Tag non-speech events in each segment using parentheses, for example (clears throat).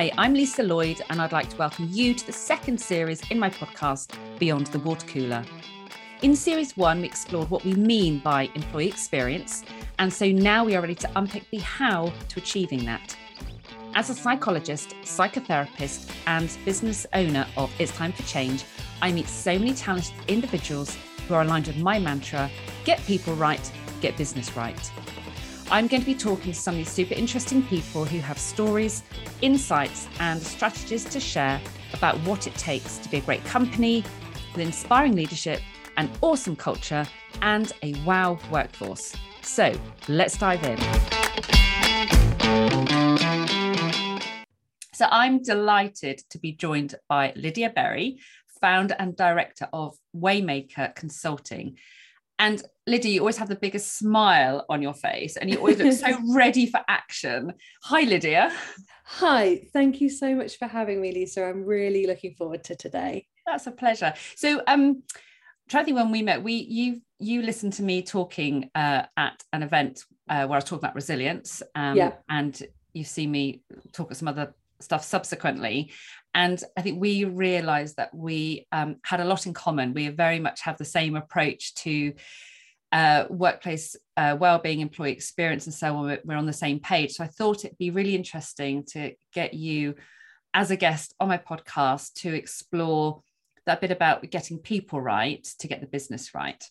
Hi, I'm Lisa Lloyd, and I'd like to welcome you to the second series in my podcast, Beyond the Water Cooler. In series one, we explored what we mean by employee experience, and so now we are ready to unpick the how to achieving that. As a psychologist, psychotherapist, and business owner of It's Time for Change, I meet so many talented individuals who are aligned with my mantra get people right, get business right. I'm going to be talking to some of these super interesting people who have stories, insights, and strategies to share about what it takes to be a great company with inspiring leadership, an awesome culture, and a wow workforce. So let's dive in. So I'm delighted to be joined by Lydia Berry, founder and director of Waymaker Consulting. And Lydia, you always have the biggest smile on your face and you always look so (laughs) ready for action. Hi, Lydia. Hi, thank you so much for having me, Lisa. I'm really looking forward to today. That's a pleasure. So, um, think when we met, we you you listened to me talking uh, at an event uh, where I was talking about resilience, um, yeah. and you've seen me talk at some other stuff subsequently. And I think we realized that we um, had a lot in common. We very much have the same approach to uh, workplace uh, well-being, employee experience, and so on. We're on the same page. So I thought it'd be really interesting to get you as a guest on my podcast to explore that bit about getting people right to get the business right.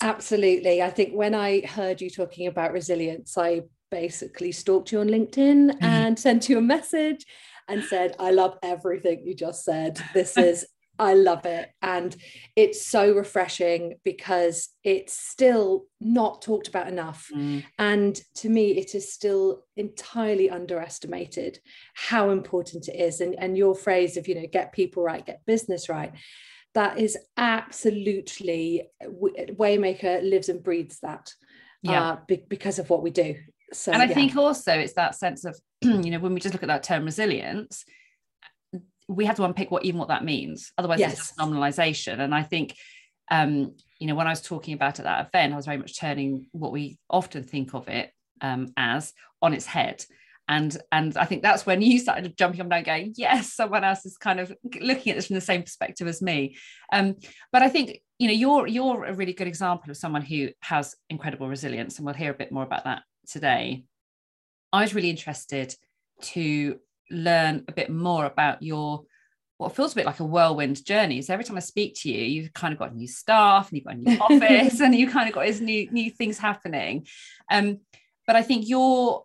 Absolutely. I think when I heard you talking about resilience, I basically stalked you on LinkedIn (laughs) mm-hmm. and sent you a message and said, I love everything you just said. This (laughs) is, I love it. And it's so refreshing because it's still not talked about enough. Mm. And to me, it is still entirely underestimated how important it is. And, and your phrase of, you know, get people right, get business right that is absolutely waymaker lives and breathes that yeah uh, be, because of what we do so and i yeah. think also it's that sense of (clears throat) you know when we just look at that term resilience we have to unpick what even what that means. Otherwise yes. it's just nominalization. And i think um you know when i was talking about at that event i was very much turning what we often think of it um, as on its head. And and i think that's when (laughs) you started jumping up and down going yes someone else is kind of looking at this from the same perspective as me. Um, but i think you know you're you're a really good example of someone who has incredible resilience. And we'll hear a bit more about that today, I was really interested to learn a bit more about your what feels a bit like a whirlwind journey. So every time I speak to you, you've kind of got new staff and you've got a new (laughs) office and you kind of got these new new things happening. Um, but I think your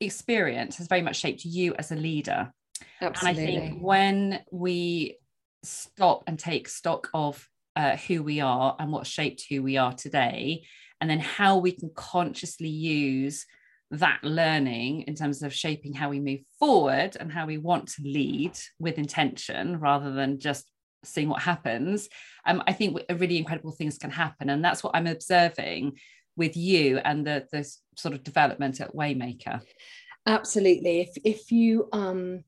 experience has very much shaped you as a leader. Absolutely. And I think when we stop and take stock of uh, who we are and what shaped who we are today, and then how we can consciously use that learning in terms of shaping how we move forward and how we want to lead with intention rather than just seeing what happens um, i think really incredible things can happen. And that's what i'm observing with you and the, the sort of development at waymaker. Absolutely. If, if you um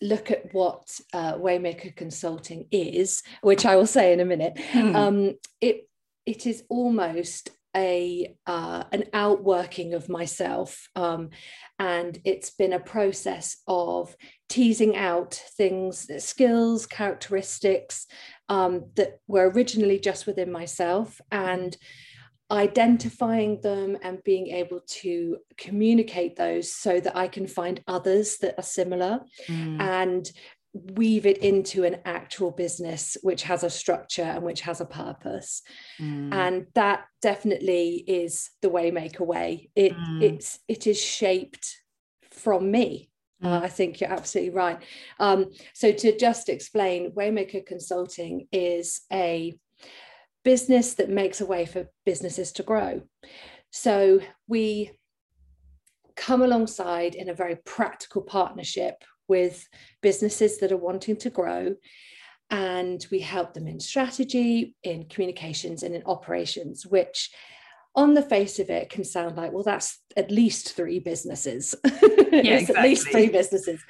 look at what uh, waymaker consulting is which i will say in a minute mm. um, it it is almost a uh, an outworking of myself um, and it's been a process of teasing out things skills characteristics um, that were originally just within myself and identifying them and being able to communicate those so that I can find others that are similar mm. and weave it into an actual business which has a structure and which has a purpose mm. and that definitely is the waymaker way it mm. it's it is shaped from me uh, mm. uh, i think you're absolutely right um, so to just explain waymaker consulting is a business that makes a way for businesses to grow so we come alongside in a very practical partnership with businesses that are wanting to grow. And we help them in strategy, in communications, and in operations, which on the face of it can sound like, well, that's at least three businesses. (laughs) Yeah, exactly. at least three businesses.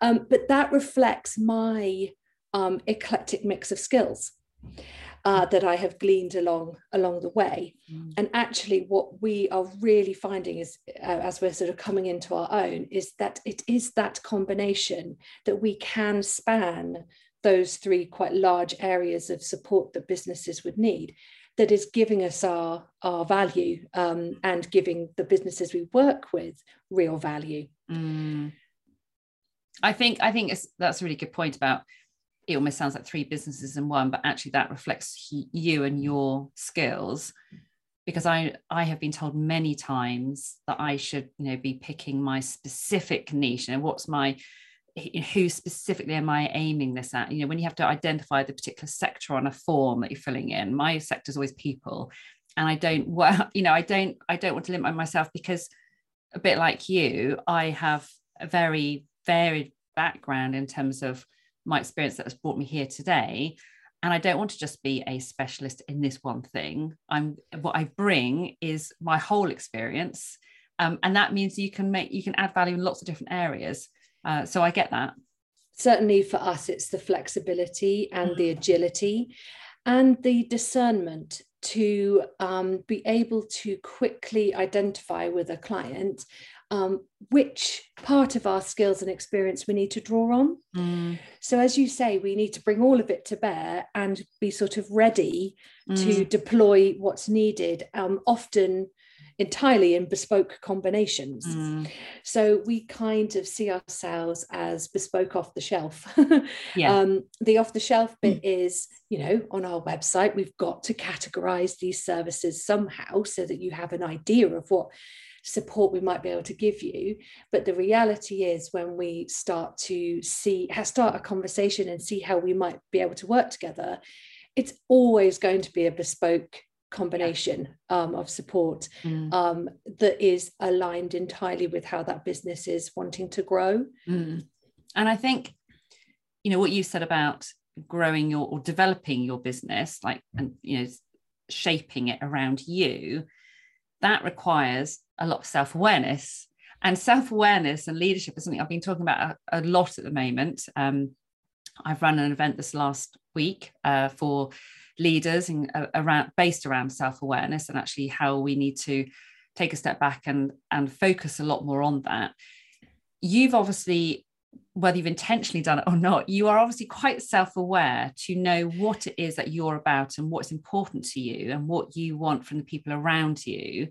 Um, but that reflects my um, eclectic mix of skills. Uh, that I have gleaned along along the way. Mm. And actually, what we are really finding is, uh, as we're sort of coming into our own, is that it is that combination that we can span those three quite large areas of support that businesses would need that is giving us our our value um, and giving the businesses we work with real value. Mm. I think I think that's a really good point about it almost sounds like three businesses in one, but actually that reflects you and your skills. Because I I have been told many times that I should you know be picking my specific niche and what's my who specifically am I aiming this at? You know, when you have to identify the particular sector on a form that you're filling in, my sector is always people, and I don't well, (laughs) you know, I don't I don't want to limit myself because a bit like you, I have a very varied background in terms of my experience that has brought me here today and i don't want to just be a specialist in this one thing. I'm what i bring is my whole experience um, and that means you can make you can add value in lots of different areas. Uh, so i get that. Certainly for us it's the flexibility and mm-hmm. the agility and the discernment to um, be able to quickly identify with a client um, which part of our skills and experience we need to draw on. Mm. So, as you say, we need to bring all of it to bear and be sort of ready mm. to deploy what's needed, um, often entirely in bespoke combinations. Mm. So, we kind of see ourselves as bespoke off the shelf. (laughs) yeah. Um, the off the shelf bit mm. is, you know, on our website, we've got to categorize these services somehow so that you have an idea of what support we might be able to give you but the reality is when we start to see start a conversation and see how we might be able to work together it's always going to be a bespoke combination um, of support mm. um, that is aligned entirely with how that business is wanting to grow mm. and i think you know what you said about growing your or developing your business like and you know shaping it around you that requires a lot of self awareness. And self awareness and leadership is something I've been talking about a, a lot at the moment. Um, I've run an event this last week uh, for leaders and uh, around based around self awareness and actually how we need to take a step back and and focus a lot more on that. You've obviously whether you've intentionally done it or not, you are obviously quite self aware to know what it is that you're about and what's important to you and what you want from the people around you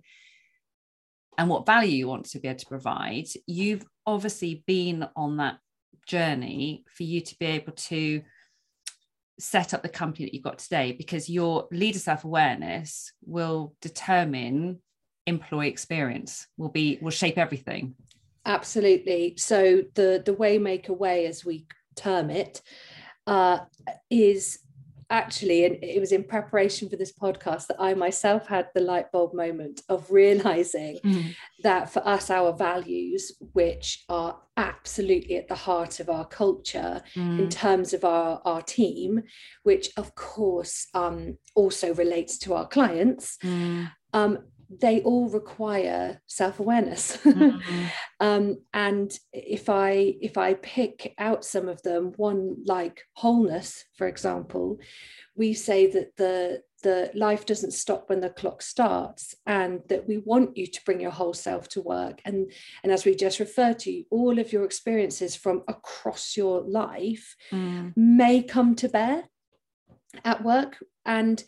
and what value you want to be able to provide. You've obviously been on that journey for you to be able to set up the company that you've got today because your leader self awareness will determine employee experience will be will shape everything Absolutely. So the the Waymaker way, as we term it, uh, is actually, and it was in preparation for this podcast that I myself had the light bulb moment of realizing mm. that for us, our values, which are absolutely at the heart of our culture mm. in terms of our, our team, which of course um, also relates to our clients. Mm. Um, they all require self-awareness mm-hmm. (laughs) um, and if i if i pick out some of them one like wholeness for example we say that the the life doesn't stop when the clock starts and that we want you to bring your whole self to work and and as we just referred to all of your experiences from across your life mm. may come to bear at work and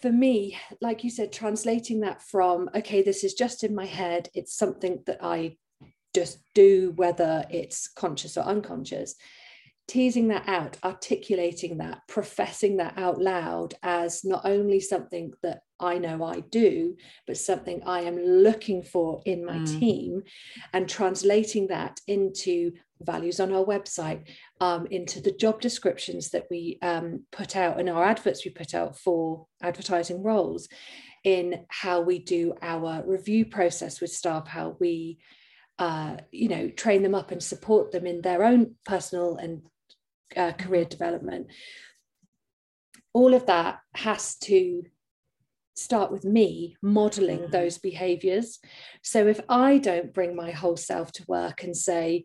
for me, like you said, translating that from, okay, this is just in my head, it's something that I just do, whether it's conscious or unconscious, teasing that out, articulating that, professing that out loud as not only something that I know I do, but something I am looking for in my mm. team, and translating that into values on our website, um, into the job descriptions that we um, put out and our adverts we put out for advertising roles, in how we do our review process with staff, how we uh, you know train them up and support them in their own personal and uh, career development all of that has to start with me modeling mm. those behaviors so if i don't bring my whole self to work and say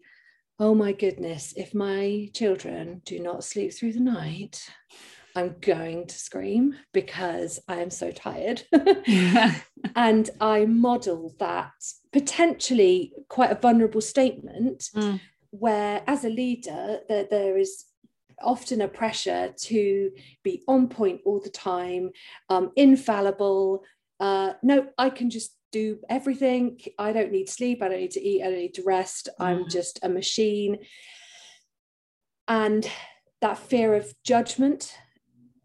oh my goodness if my children do not sleep through the night I'm going to scream because I am so tired. (laughs) (laughs) and I model that potentially quite a vulnerable statement mm. where, as a leader, there, there is often a pressure to be on point all the time, um, infallible. Uh, no, I can just do everything. I don't need sleep. I don't need to eat. I don't need to rest. Mm. I'm just a machine. And that fear of judgment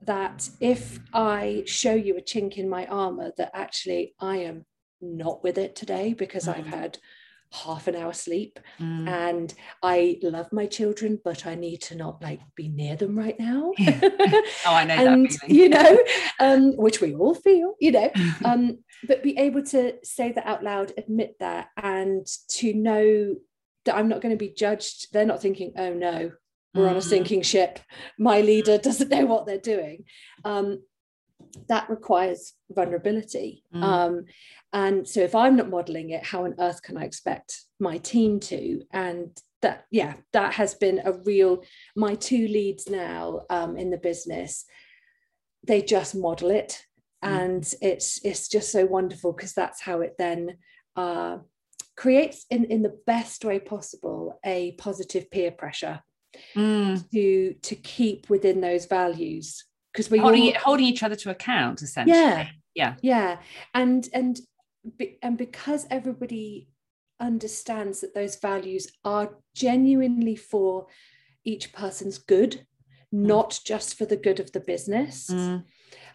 that if I show you a chink in my armor, that actually I am not with it today because mm. I've had half an hour sleep mm. and I love my children, but I need to not like be near them right now. (laughs) oh, I know and, that. You know, um, which we all feel, you know, (laughs) um, but be able to say that out loud, admit that, and to know that I'm not going to be judged. They're not thinking, oh no, we're on a mm. sinking ship. My leader doesn't know what they're doing. Um, that requires vulnerability. Mm. Um, and so if I'm not modeling it, how on earth can I expect my team to? And that, yeah, that has been a real, my two leads now um, in the business, they just model it. Mm. And it's it's just so wonderful because that's how it then uh, creates in, in the best way possible a positive peer pressure mm. to to keep within those values because we're holding, all, holding each other to account essentially yeah yeah yeah and and and because everybody understands that those values are genuinely for each person's good mm. not just for the good of the business mm.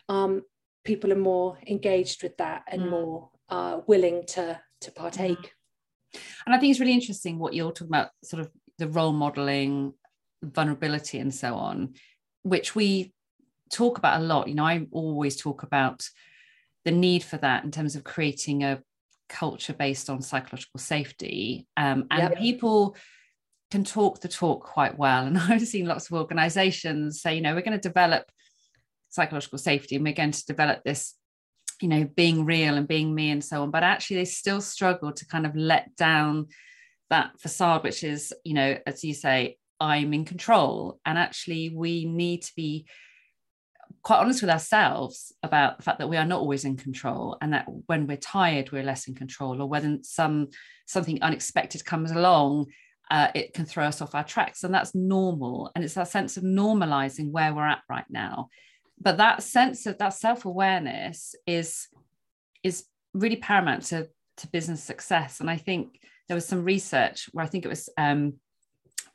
um, people are more engaged with that and mm. more uh, willing to to partake mm. and i think it's really interesting what you're talking about sort of the role modeling vulnerability and so on, which we talk about a lot. You know, I always talk about the need for that in terms of creating a culture based on psychological safety. Um, and yep. people can talk the talk quite well. (laughs) And I've seen lots of organizations say, you know, we're going to develop psychological safety and we're going to develop this you know being real and being me and so on but actually they still struggle to kind of let down that facade which is you know as you say I'm in control. And actually, we need to be quite honest with ourselves about the fact that we are not always in control and that when we're tired we're less in control or when some something unexpected comes along uh, it can throw us off our tracks and that's normal. And it's that sense of normalizing where we're at right now. But that sense of that self-awareness is is really paramount to to business success. And i think there was some research where i think it was um,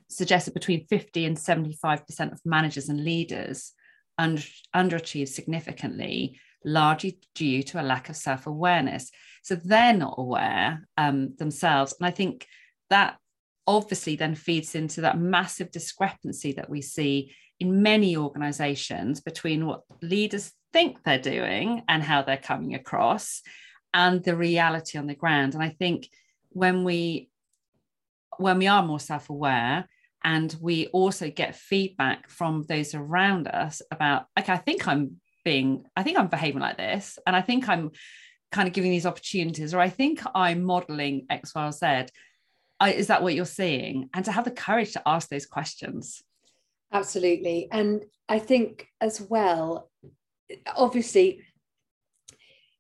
suggested between 50 and 75% of managers and leaders under, underachieve significantly, largely due to a lack of self awareness. So they're not aware um, themselves. And I think that obviously then feeds into that massive discrepancy that we see in many organizations between what leaders think they're doing and how they're coming across and the reality on the ground. And I think when we when we are more self-aware and we also get feedback from those around us about okay i think i'm being i think i'm behaving like this and i think i'm kind of giving these opportunities or i think i'm modeling x y or z. Is that what you're seeing? And to have the courage to ask those questions. Absolutely. And i think as well obviously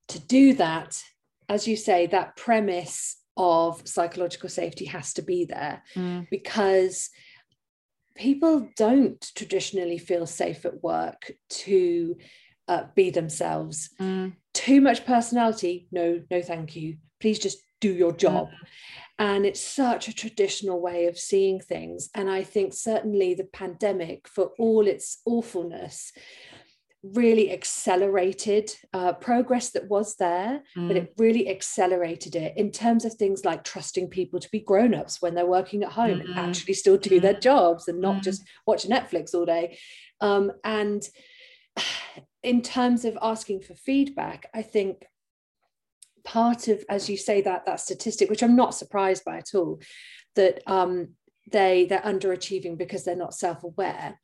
to do that as you say that premise of psychological safety has to be there mm. because people don't traditionally feel safe at work to uh, be themselves. Mm. Too much personality, no, no, thank you. Please just do your job. Mm. And it's such a traditional way of seeing things. And I think certainly the pandemic, for all its awfulness, really accelerated uh, progress that was there, mm. but it really accelerated it in terms of things like trusting people to be grown-ups when they're working at home mm. and actually still do mm. their jobs and not mm. just watch Netflix all day. Um, and (sighs) in terms of asking for feedback, I think part of, as you say, that that statistic, which I'm not surprised by at all, that um, they they're underachieving because they're not self-aware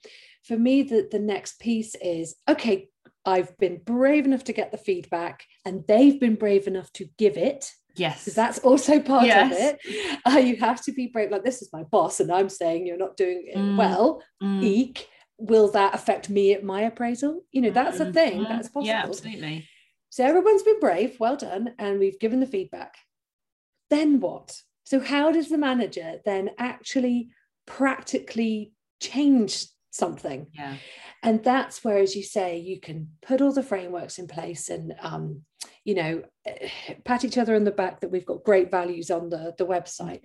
for me the, the next piece is okay i've been brave enough to get the feedback and they've been brave enough to give it yes that's also part yes. of it uh, you have to be brave like this is my boss and i'm saying you're not doing it mm. well mm. eek will that affect me at my appraisal? You know, that's a thing, mm-hmm. that's possible. Yeah, absolutely. You know, that's a thing, mm-hmm. thing, that's possible. Yeah, absolutely. So everyone's been brave, well done, and we've given the feedback. Then what? So, how does the manager then actually practically change something? Yeah. And that's where, as you say, you can put all the frameworks in place and, um, you know, pat each other on the back that we've got great values on the, the website.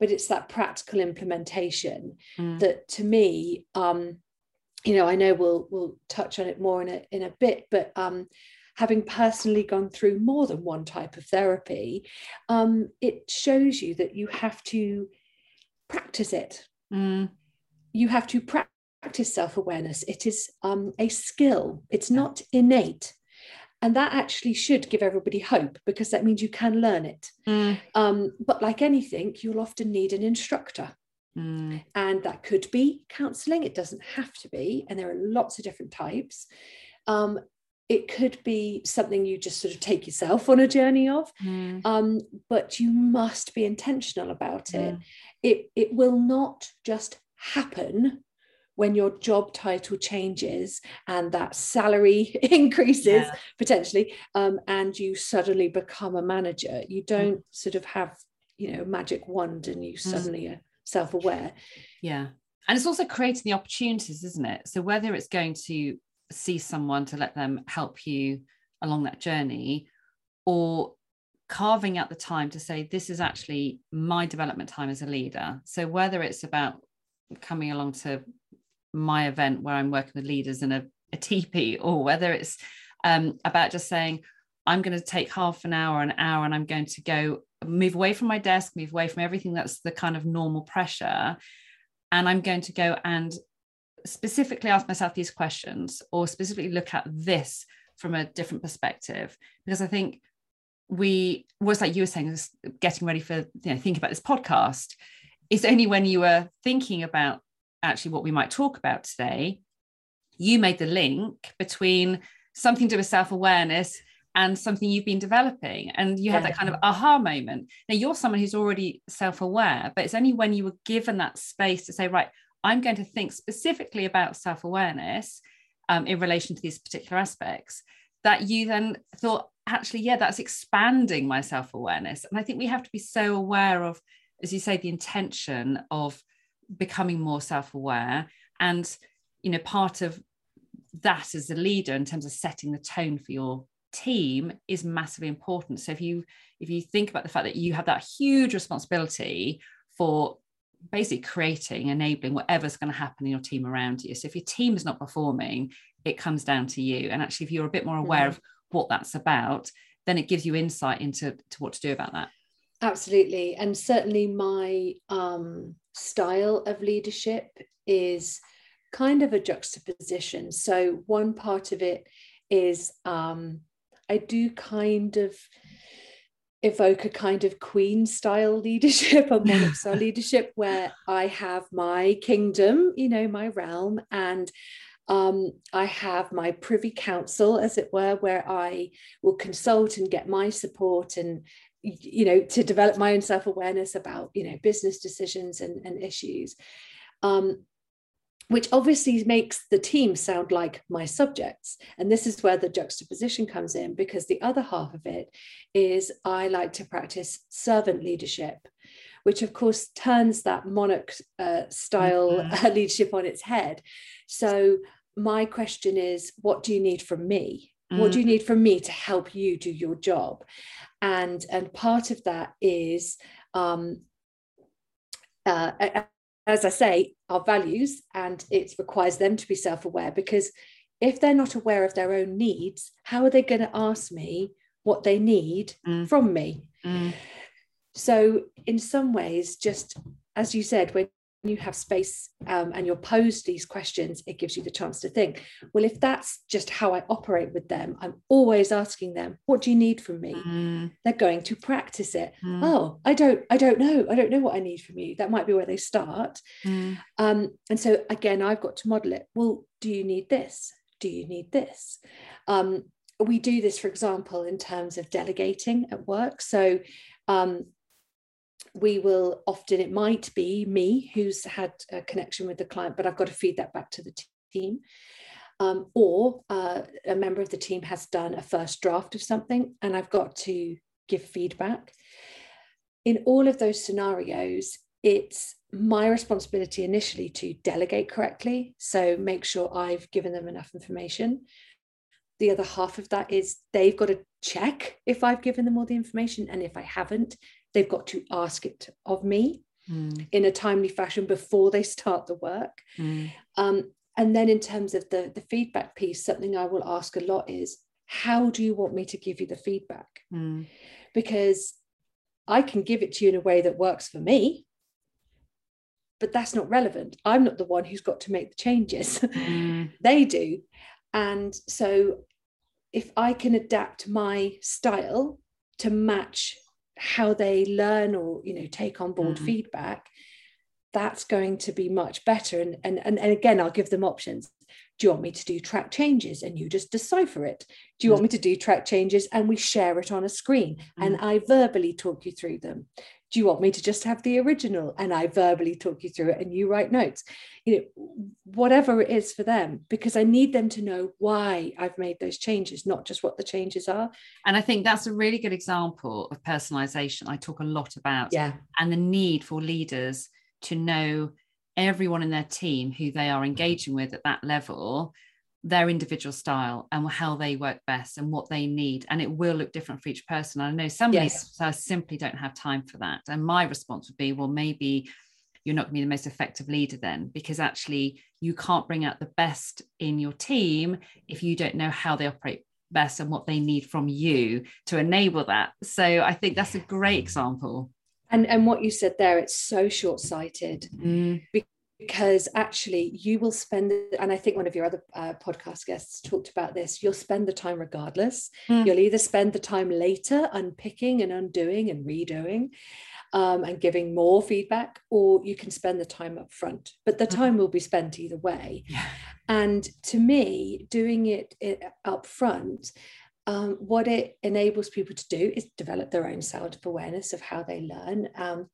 But it's that practical implementation mm. that, to me, um, you know, I know we'll we'll touch on it more in a in a bit, but um, having personally gone through more than one type of therapy, um, it shows you that you have to practice it. Mm. You have to practice self awareness. It is um, a skill, it's not innate. And that actually should give everybody hope because that means you can learn it. Mm. Um, but like anything, you'll often need an instructor. Mm. And that could be counseling, it doesn't have to be. And there are lots of different types. Um, it could be something you just sort of take yourself on a journey of mm. um, but you must be intentional about it it it will not just happen when your job title changes and that salary (laughs) increases yeah. potentially um, and you suddenly become a manager you mm. don't mm. sort of have you know magic wand and you mm. suddenly are self-aware yeah and it's also creating the opportunities isn't it so whether it's going to see someone to let them help you along that journey or carving out the time to say this is actually my development time as a leader so whether it's about coming along to my event where i'm working with leaders in a, a teepee or whether it's um, about just saying i'm going to take half an hour an hour and i'm going to go move away from my desk move away from everything that's the kind of normal pressure and i'm going to go and specifically ask myself these questions or specifically look at this from a different perspective. Because i think we was like you were saying getting ready for you know thinking about this podcast it's only when you were thinking about actually what we might talk about today you made the link between something to do with self-awareness and something you've been developing and you yeah. had that kind of aha moment now you're someone who's already self-aware but it's only when you were given that space to say right I'm going to think specifically about self awareness um, in relation to these particular aspects, that you then thought, actually, yeah, that's expanding my self awareness. And I think we have to be so aware of, as you say, the intention of becoming more self aware. And, you know, part of that as a leader in terms of setting the tone for your team is massively important so if you if you think about the fact that you have that huge responsibility for basically creating, enabling whatever's going to happen in your team around you. So if your team is not performing, it comes down to you. And actually, if you're a bit more aware mm-hmm. of what that's about, then it gives you insight into to what to do about that. Absolutely. And certainly my um, style of leadership is kind of a juxtaposition. So one part of it is um, I do kind of evoke a kind of queen style leadership (laughs) or monarch style (laughs) leadership where I have my kingdom, you know, my realm, and um, I have my privy council, as it were, where I will consult and get my support and you know to develop my own self-awareness about you know business decisions and, and issues um, which obviously makes the team sound like my subjects. And this is where the juxtaposition comes in because the other half of it is I like to practice servant leadership, which of course turns that monarch uh, style mm-hmm. (laughs) leadership on its head. So, my question is what do you need from me? What do you mm. need from me to help you do your job? And, and part of that is um, uh, as I say, our values, and it requires them to be self aware because if they're not aware of their own needs, how are they going to ask me what they need mm. from me? Mm. So, in some ways, just as you said, when you have space um, and you're posed these questions, it gives you the chance to think, well, if that's just how I operate with them, I'm always asking them, what do you need from me? Mm. They're going to practice it. Mm. Oh, I don't, I don't know. I don't know what I need from you. That might be where they start. Mm. Um, and so again, I've got to model it. Well, do you need this? Do you need this? Um, we do this, for example, in terms of delegating at work. So um, we will often, it might be me who's had a connection with the client, but I've got to feed that back to the team um, or uh, a member of the team has done a first draft of something and I've got to give feedback. In all of those scenarios, it's my responsibility initially to delegate correctly. So make sure I've given them enough information. The other half of that is they've got to check if I've given them all the information. And if I haven't, they've got to ask it of me mm. in a timely fashion before they start the work. Mm. Um, and then in terms of the, the feedback piece, something I will ask a lot is, how do you want me to give you the feedback? Mm. Because I can give it to you in a way that works for me, but that's not relevant. I'm not the one who's got to make the changes. (laughs) Mm. they do. And so if I can adapt my style to match how they learn or you know take on board mm. feedback that's going to be much better. And, and, and, and again, I'll give them options. Do you want me to do track changes and you just decipher it? Do you mm. want me to do track changes and we share it on a screen mm. and I verbally talk you through them? Do you want me to just have the original and I verbally talk you through it and you write notes? You know, whatever it is for them, because I need them to know why I've made those changes, not just what the changes are. And I think that's a really good example of personalization. I talk a lot about yeah. and the need for leaders to know everyone in their team who they are engaging with at that level their individual style and how they work best and what they need and it will look different for each person. I know some yes. simply don't have time for that. And my response would be well maybe you're not going to be the most effective leader then because actually you can't bring out the best in your team if you don't know how they operate best and what they need from you to enable that. So i think that's a great example. And and what you said there it's so short-sighted mm. Because actually you will spend and i think one of your other uh, podcast guests talked about this you'll spend the time regardless mm. you'll either spend the time later unpicking and undoing and redoing um, and giving more feedback, or you can spend the time up front. But the mm. time will be spent either way. Yeah. And to me, doing it, it up front um, what it enables people to do is develop their own self awareness of how they learn, um,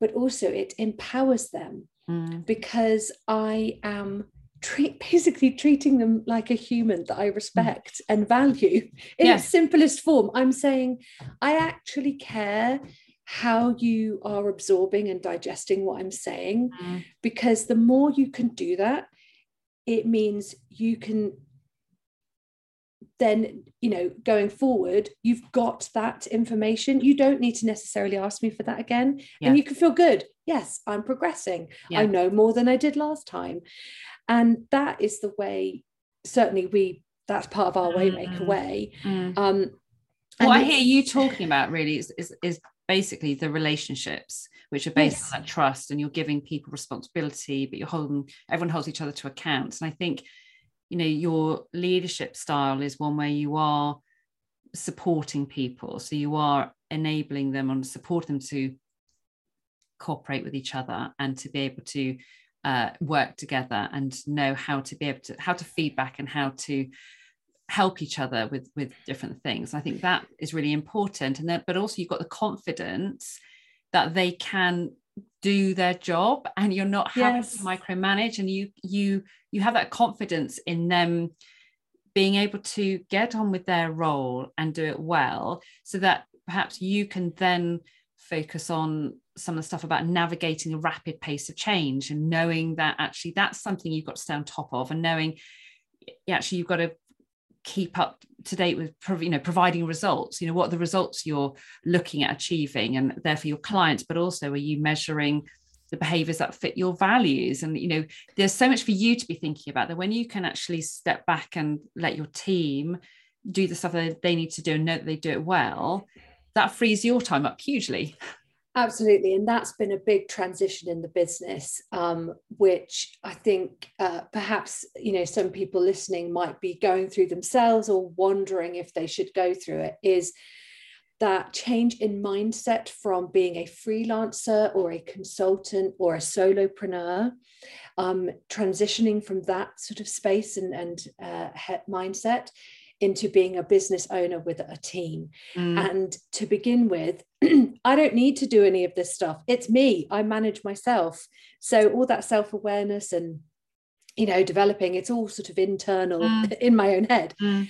but also it empowers them mm. because I am treat, basically treating them like a human that I mm. respect mm. and value in yeah. its simplest form. I'm saying, I actually care how you are absorbing and digesting what I'm saying, mm. because the more you can do that, it means you can then you know going forward you've got that information you don't need to necessarily ask me for that again yeah. and you can feel good yes i'm progressing yeah. i know more than i did last time and that is the way certainly we that's part of our mm. way mm. um what i hear you talking about really is, is, is basically the relationships which are based yes. on that trust and you're giving people responsibility but you're holding everyone holds each other to account and i think you know your leadership style is one where you are supporting people. So you are enabling them and support them to cooperate with each other and to be able to uh, work together and know how to be able to how to feedback and how to help each other with with different things. I think that is really important. And then but also you've got the confidence that they can do their job and you're not having yes. to micromanage and you you you have that confidence in them being able to get on with their role and do it well so that perhaps you can then focus on some of the stuff about navigating a rapid pace of change and knowing that actually that's something you've got to stay on top of and knowing actually you've got to keep up to date with you know providing results you know what are the results you're looking at achieving and therefore your clients but also are you measuring the behaviors that fit your values? And you know there's so much for you to be thinking about that when you can actually step back and let your team do the stuff that they need to do and know that they do it well that frees your time up hugely Absolutely. And that's been a big transition in the business, um, which I think uh, perhaps, you know, some people listening might be going through themselves or wondering if they should go through it is that change in mindset from being a freelancer or a consultant or a solopreneur, um, transitioning from that sort of space and, and uh, mindset into being a business owner with a team. Mm. And to begin with, (clears throat) I don't need to do any of this stuff. It's me. I manage myself. So all that self-awareness and you know developing it's all sort of internal mm. (laughs) in my own head mm.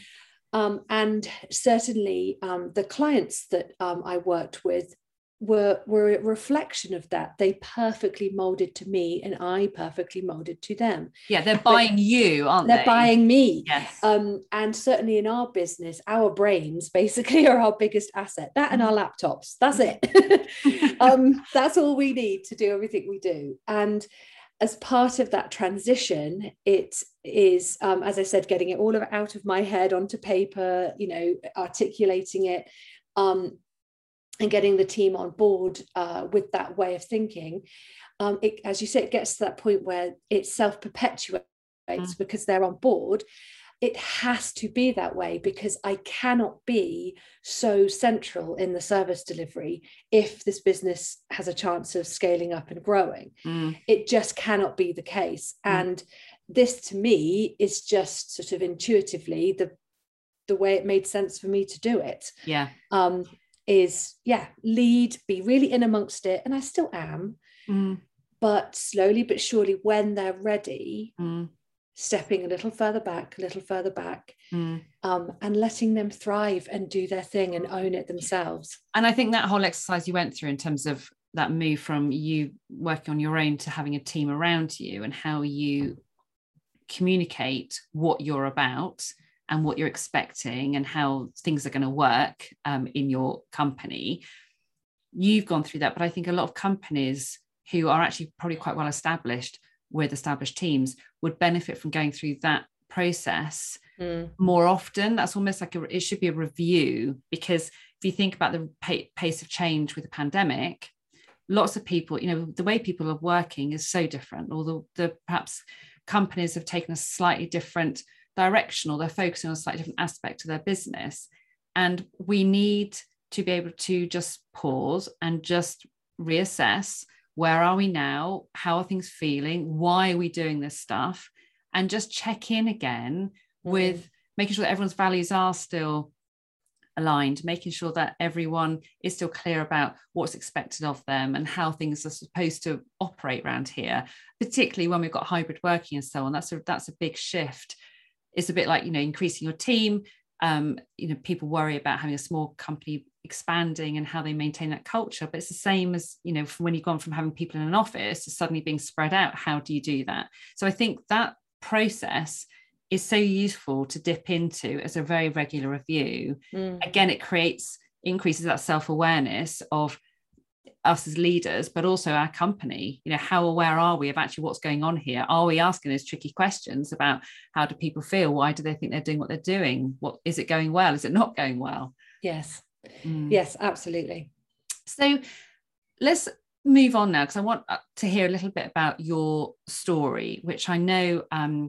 um, and certainly um, the clients that um, i worked with were were a reflection of that. They perfectly molded to me and i perfectly molded to them. Yeah they're buying but you aren't they're they? buying me. Yes. Um and certainly in our business our brains basically (laughs) are our biggest asset. That and our laptops. That's it. (laughs) Um that's all we need to do everything we do. And as part of that transition, it is, um, as I said, getting it all out of my head onto paper, you know, articulating it, um, and getting the team on board uh, with that way of thinking. Um, it, as you say, it gets to that point where it self perpetuates mm. because they're on board it has to be that way because I cannot be so central in the service delivery if this business has a chance of scaling up and growing. Mm. It just cannot be the case. Mm. And this to me is just sort of intuitively the the way it made sense for me to do it. Yeah. Um, is yeah, lead, be really in amongst it. And I still am. Mm. But slowly but surely, when they're ready, mm stepping a little further back, a little further back, mm. um, and letting them thrive and do their thing and own it themselves. And I think that whole exercise you went through in terms of that move from you working on your own to having a team around you and how you communicate what you're about and what you're expecting and how things are going to work um, in your company. You've gone through that, but I think a lot of companies who are actually probably quite well established with established teams would benefit from going through that process mm. more often that's almost like a, it should be a review because if you think about the pace of change with the pandemic lots of people you know the way people are working is so different or the, the perhaps companies have taken a slightly different direction or they're focusing on a slightly different aspect of their business and we need to be able to just pause and just reassess where are we now how are things feeling why are we doing this stuff and just check in again mm-hmm. with making sure that everyone's values are still aligned making sure that everyone is still clear about what's expected of them and how things are supposed to operate around here particularly when we've got hybrid working and so on that's a that's a big shift it's a bit like you know increasing your team. Um, you know people worry about having a small company expanding and how they maintain that culture but it's the same as you know from when you've gone from having people in an office to suddenly being spread out. How do you do that? So i think that process is so useful to dip into as a very regular review. Mm. again it creates increases that self-awareness of us as leaders but also our company. You know how aware are we of actually what's going on here? Are we asking those tricky questions about how do people feel? Why do they think they're doing what they're doing? What is it going well? Is it not going well? Yes. Mm. yes absolutely. So let's move on now because i want uh, to hear a little bit about your story which i know um,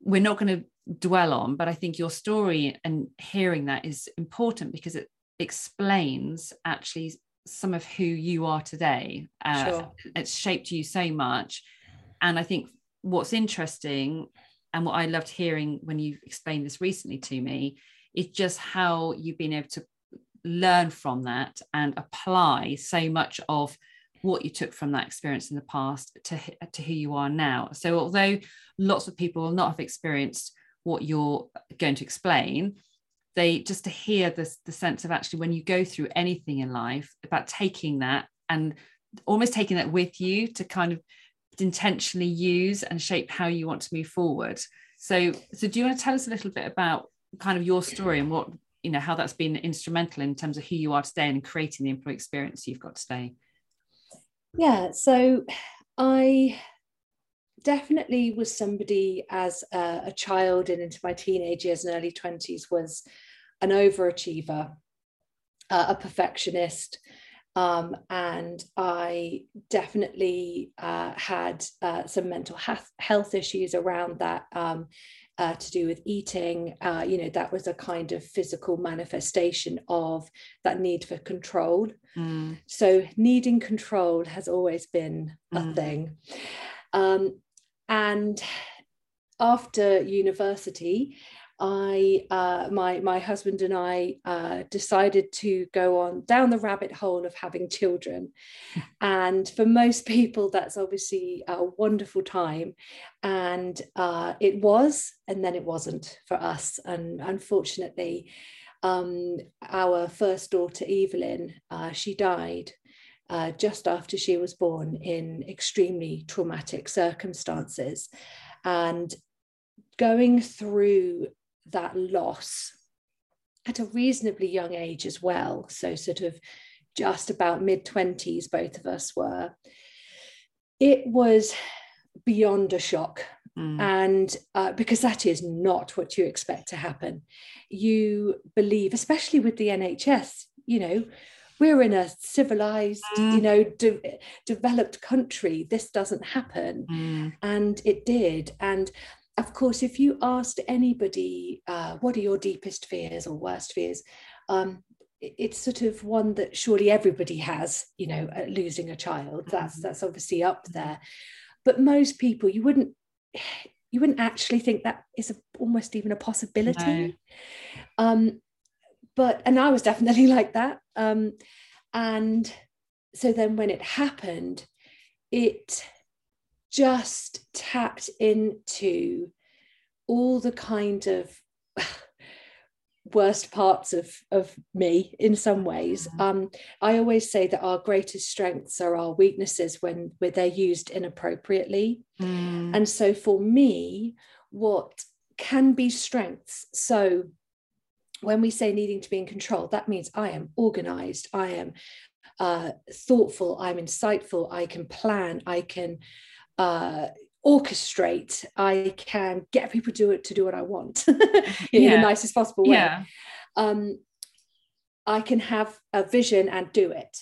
we're not going to dwell on but i think your story and hearing that is important because it explains actually some of who you are today. Uh, sure. It's shaped you so much. And I think what's interesting and what I loved hearing when you explained this recently to me is just how you've been able to learn from that and apply so much of what you took from that experience in the past to, to who you are now. So, although lots of people will not have experienced what you're going to explain, they just to hear this the sense of actually when you go through anything in life about taking that and almost taking that with you to kind of intentionally use and shape how you want to move forward. So so do you want to tell us a little bit about kind of your story and what you know how that's been instrumental in terms of who you are today and creating the employee experience you've got today? Yeah so i definitely was somebody as a, a, child and into my teenage years and early 20s was an overachiever, uh, a perfectionist. Um, and I definitely uh, had uh, some mental health issues around that um, uh, to do with eating. Uh, you know, that was a kind of physical manifestation of that need for control. Mm. So, needing control has always been a mm. thing. Um, and after university, I, uh, my my husband and I uh, decided to go on down the rabbit hole of having children, (laughs) and for most people, that's obviously a wonderful time, and uh, it was, and then it wasn't for us, and unfortunately, um, our first daughter Evelyn, uh, she died. Uh, just after she was born in extremely traumatic circumstances. And going through that loss at a reasonably young age as well. So, sort of just about mid 20s, both of us were. It was beyond a shock. Mm. And uh, because that is not what you expect to happen, you believe, especially with the NHS, you know, we're in a civilized mm. you know de- developed country this doesn't happen mm. and it did and of course, if you asked anybody, uh, what are your deepest fears or worst fears? Um, it's sort of one that surely everybody has, you know, losing a child. That's mm-hmm. that's obviously up there. But most people, you wouldn't (sighs) you wouldn't actually think that is a, almost even a possibility. No. Um, but and I was definitely (laughs) like that. Um, and so then when it happened, it just tapped into all the kind of (sighs) worst parts of of me in some ways mm-hmm. um, i always say that our greatest strengths are our weaknesses when, when they're used inappropriately mm. and so for me what can be strengths so when we say needing to be in control that means i am organized i am uh, thoughtful i'm insightful i can plan i can uh, orchestrate. I can get people to do it to do what I want (laughs) in yeah. the nicest possible way. Yeah. Um, I can have a vision and do it.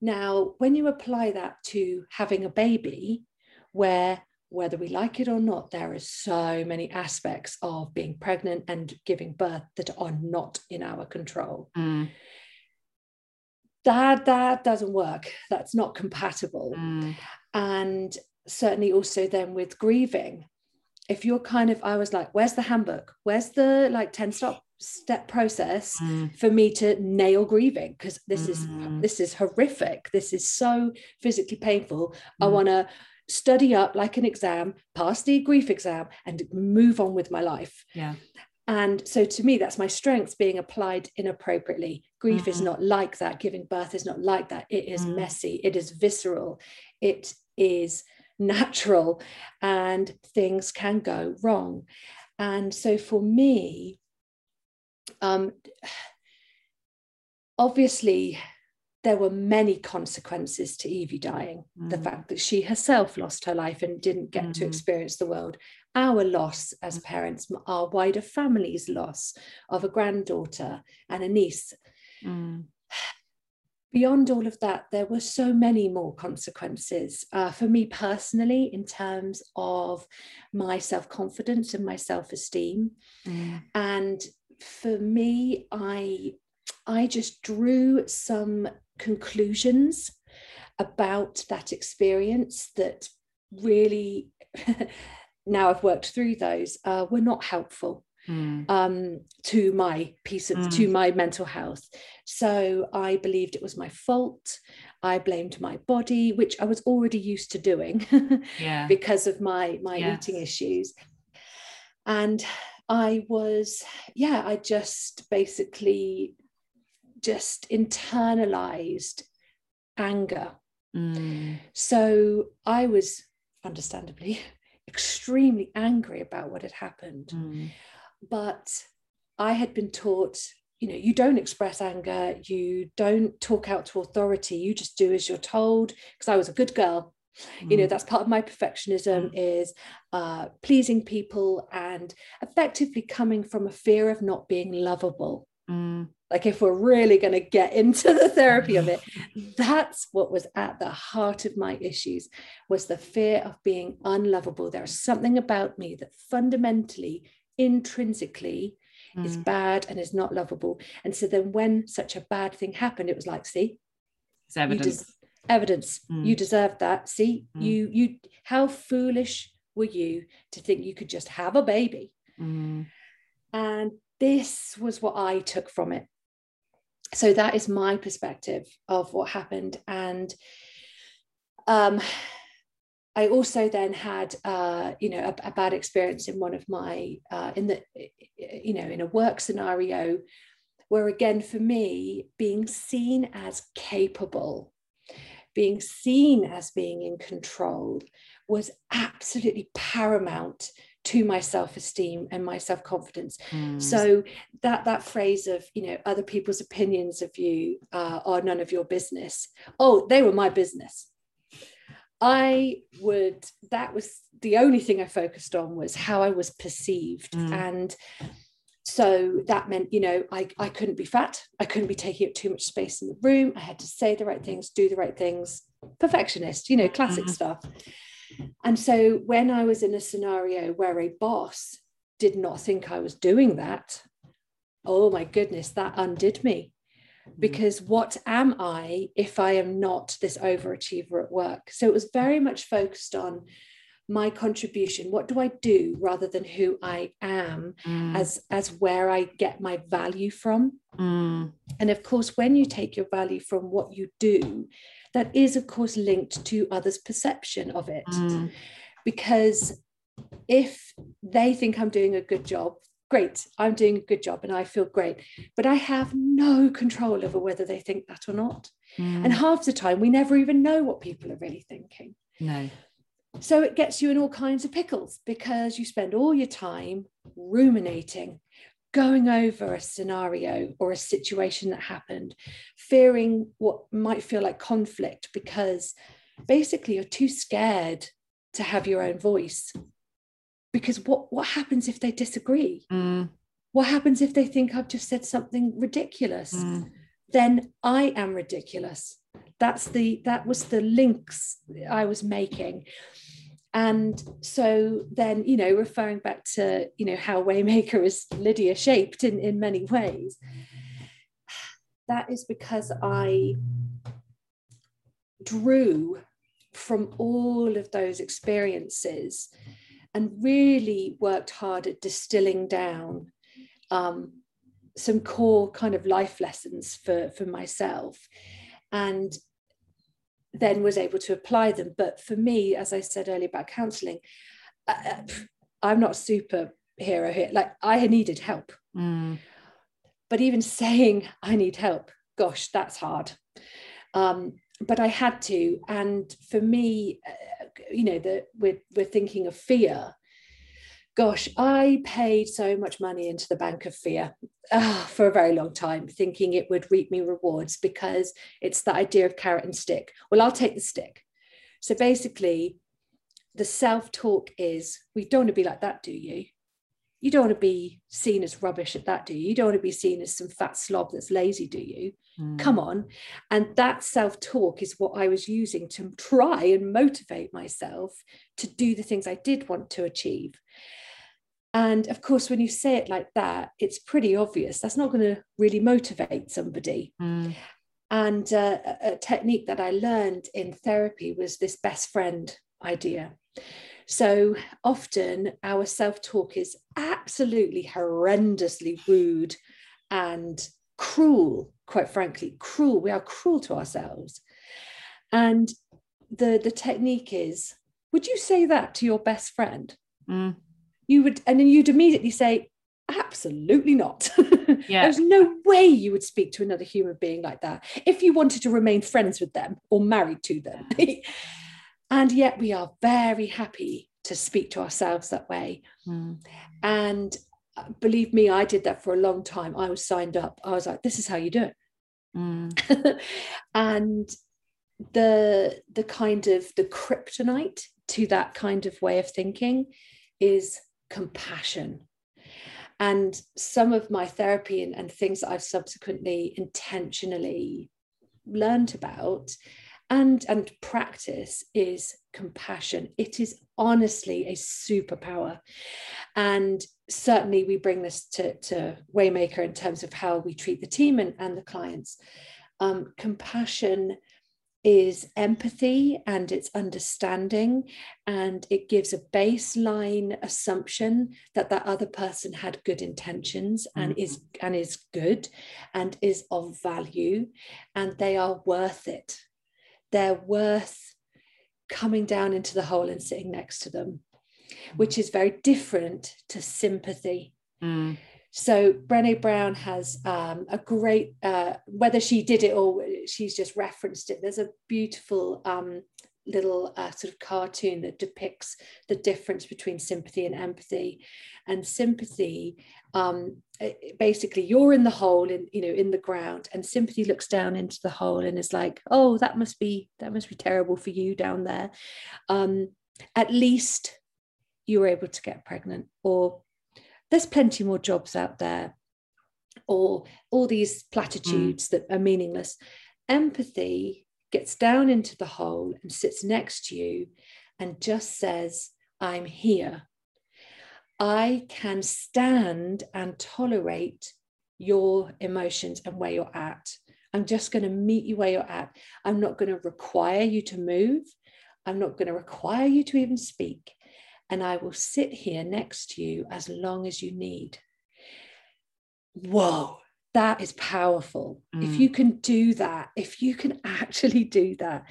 Now, when you apply that to having a baby, where whether we like it or not, there are so many aspects of being pregnant and giving birth that are not in our control. Mm. That that doesn't work. That's not compatible. Mm. And certainly also then with grieving. If you're kind of i was like where's the handbook? Where's the like 10 stop step process mm. for me to nail grieving? Because this mm. is this is horrific. This is so physically painful. Mm. i want to study up like an exam pass the grief exam and move on with my life. Yeah. And so to me that's my strengths being applied inappropriately. Grief is mm. not like that. Giving birth is not like that. It is mm. messy. It is visceral. It is natural and things can go wrong. And so for me, um, obviously, there were many consequences to Evie dying. Mm. The fact that she herself lost her life and didn't get mm. to experience the world, our loss as mm. parents, our wider family's loss of a granddaughter and a niece. Mm beyond all of that, there were so many more consequences uh, for me personally in terms of my self confidence and my self esteem. Mm. And for me, I I just drew some conclusions about that experience that really, (laughs) now I've worked through those, uh, were not helpful mm. um, to my piece of mm. to my mental health. So I believed it was my fault. I blamed my body, which I was already used to doing (laughs) yeah. because of my my yes. eating issues. And I was, yeah, I just basically just internalized anger. Mm. So I was understandably (laughs) extremely angry about what had happened. Mm but I had been taught, you know, you don't express anger, you don't talk out to authority, you just do as you're told. Because I was a good girl. Mm. You know, mm. that's part of my perfectionism mm. is uh, pleasing people and effectively coming from a fear of not being lovable. Mm. Like, if we're really going to get into the therapy of it, (laughs) that's what was at the heart of my issues was the fear of being unlovable. There's something about me that fundamentally intrinsically mm. is bad and is not lovable. And so then when such a bad thing happened, it was like, see, it's evidence. Des- evidence. Mm. You deserve that. See, mm. you you how foolish were you to think you could just have a baby? Mm. And this was what I took from it. So that is my perspective of what happened. And um, I also then had, uh, you know, a, a, bad experience in one of my, uh, in the, you know, in a work scenario where again, for me, being seen as capable, being seen as being in control was absolutely paramount to my self-esteem and my self-confidence. Mm. so that that phrase of you know other people's opinions of you uh, are none of your business. Oh they were my business i would that was the only thing i focused on was how i was perceived mm. and so that meant you know I, I couldn't be fat i couldn't be taking up too much space in the room i had to say the right things do the right things perfectionist you know classic mm-hmm. stuff and so when I was in a scenario where a boss did not think I was doing that, oh my goodness, that undid me. Mm-hmm. Because what am I if I am not this overachiever at work? So it was very much focused on my contribution what do i do rather than who i am mm. as as where i get my value from mm. and of course when you take your value from what you do that is, of course, linked to others' perception of it. Mm. Because if they think I'm doing a good job, great, I'm doing a good job and I feel great. But I have no control over whether they think that or not. Mm. And half the time, we never even know what people are really thinking. No. So it gets you in all kinds of pickles because you spend all your time ruminating, going over a scenario or a situation that happened, fearing what might feel like conflict because basically you're too scared to have your own voice. Because what, what happens if they disagree? Mm. What happens if they think I've just said something ridiculous? Mm. Then I am ridiculous. That's the that was the links I was making and so then you know referring back to you know how waymaker is lydia shaped in in many ways that is because i drew from all of those experiences and really worked hard at distilling down um, some core kind of life lessons for for myself and then was able to apply them. But for me, as I said earlier about counseling, uh, uh I'm not superhero here. Like I needed help. Mm. But even saying I need help, gosh, that's hard. Um, but I had to. And for me, uh, you know, that we're, we're thinking of fear gosh, I paid so much money into the bank of fear uh, for a very long time, thinking it would reap me rewards because it's the idea of carrot and stick. Well, I'll take the stick. So basically, the self talk is we don't want to be like that, do you? You don't want to be seen as rubbish at that, do you? You don't want to be seen as some fat slob that's lazy, do you? Mm. Come on. And that self talk is what I was using to try and motivate myself to do the things I did want to achieve. And of course, when you say it like that, it's pretty obvious. That's not going to really motivate somebody. Mm. And uh, a technique that I learned in therapy was this best friend idea. So often our self talk is absolutely horrendously rude and cruel, quite frankly, cruel. We are cruel to ourselves. And the, the technique is would you say that to your best friend? Mm you would and then you'd immediately say absolutely not (laughs) yeah. there's no way you would speak to another human being like that if you wanted to remain friends with them or married to them (laughs) and yet we are very happy to speak to ourselves that way mm. and uh, believe me i did that for a long time i was signed up i was like this is how you do it mm. (laughs) and the the kind of the kryptonite to that kind of way of thinking is compassion. And some of my therapy and, and things that I've subsequently intentionally learned about and and practice is compassion. It is honestly a superpower. And certainly we bring this to, to waymaker in terms of how we treat the team and, and the clients. Um, compassion is empathy and it's understanding and it gives a baseline assumption that that other person had good intentions and mm-hmm. is and is good and is of value and they are worth it they're worth coming down into the hole and sitting next to them which is very different to sympathy mm. So Brene Brown has um, a great, uh, whether she did it or she's just referenced it, there's a beautiful um, little uh, sort of cartoon that depicts the difference between sympathy and empathy. And sympathy, um, basically, you're in the hole, in you know, in the ground, and sympathy looks down into the hole and is like, "Oh, that must be that must be terrible for you down there." Um, at least you were able to get pregnant, or there's plenty more jobs out there or all these platitudes mm. that are meaningless empathy gets down into the hole and sits next to you and just says i'm here i can stand and tolerate your emotions and where you're at i'm just going to meet you where you're at i'm not going to require you to move i'm not going to require you to even speak and I will sit here next to you as long as you need. Whoa, that is powerful. Mm. If you can do that, if you can (laughs) actually do that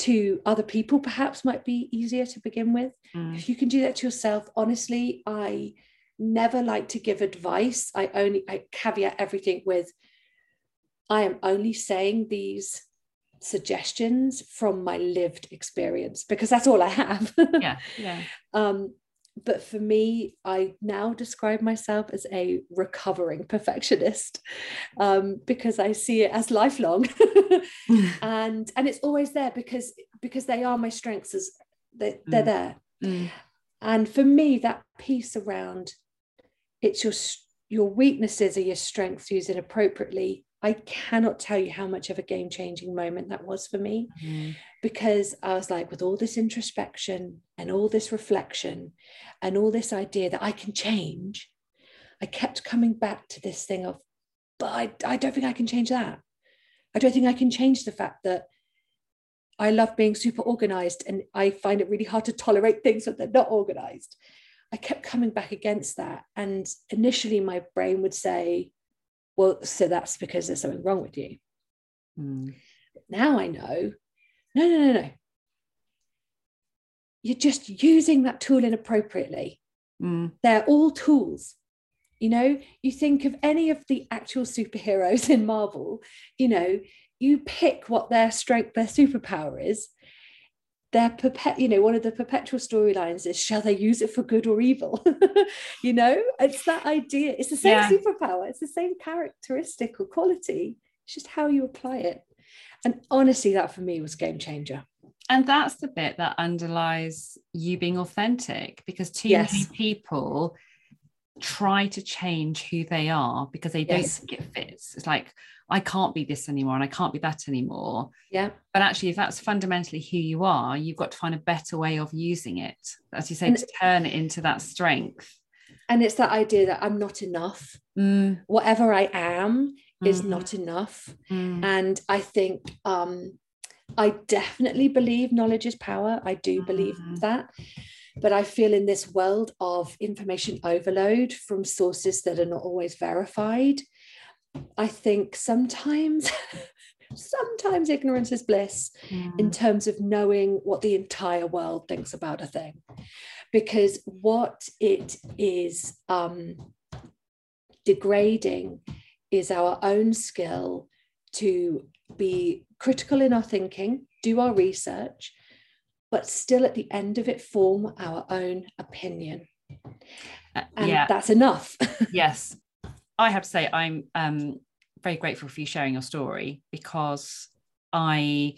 to other people, perhaps might be easier to begin with. Mm. If you can do that to yourself, honestly, I never like to give advice. I only I caveat everything with I am only saying these suggestions from my lived experience because that's all I have. yeah, yeah. (laughs) Um, but for me, I now describe myself as a recovering perfectionist um, because I see it as lifelong, (laughs) (laughs) and and it's always there because because they are my strengths as they, they're mm. there. Mm. And for me, that piece around it's your your weaknesses are your strengths used inappropriately I cannot tell you how much of a game changing moment that was for me mm. because I was like, with all this introspection and all this reflection and all this idea that I can change, I kept coming back to this thing of, but I, I don't think I can change that. I don't think I can change the fact that I love being super organized and I find it really hard to tolerate things when they're not organized. I kept coming back against that. And initially, my brain would say, well, so that's because there's something wrong with you. Mm. Now I know, no, no, no, no. You're just using that tool inappropriately. Mm. They're all tools. You know, you think of any of the actual superheroes (laughs) in Marvel, you know, you pick what their strength, their superpower is, their perpet you know one of the perpetual storylines is shall they use it for good or evil (laughs) you know it's that idea it's the same yeah. superpower it's the same characteristic or quality it's just how you apply it and honestly that for me was game changer and that's the bit that underlies you being authentic because too yes. many people try to change who they are because they don't yes. think it fits it's like I can't be this anymore and I can't be that anymore. Yeah. But actually, if that's fundamentally who you are, you've got to find a better way of using it, as you say, and to turn it into that strength. And it's that idea that I'm not enough. Mm. Whatever I am is mm. not enough. Mm. And I think um, I definitely believe knowledge is power. I do believe mm. that. But I feel in this world of information overload from sources that are not always verified, I think sometimes, (laughs) sometimes ignorance is bliss mm. in terms of knowing what the entire world thinks about a thing. Because what it is um, degrading is our own skill to be critical in our thinking, do our research, but still at the end of it form our own opinion. Uh, and yeah. that's enough. (laughs) yes. I have to say I'm um, very grateful for you sharing your story because I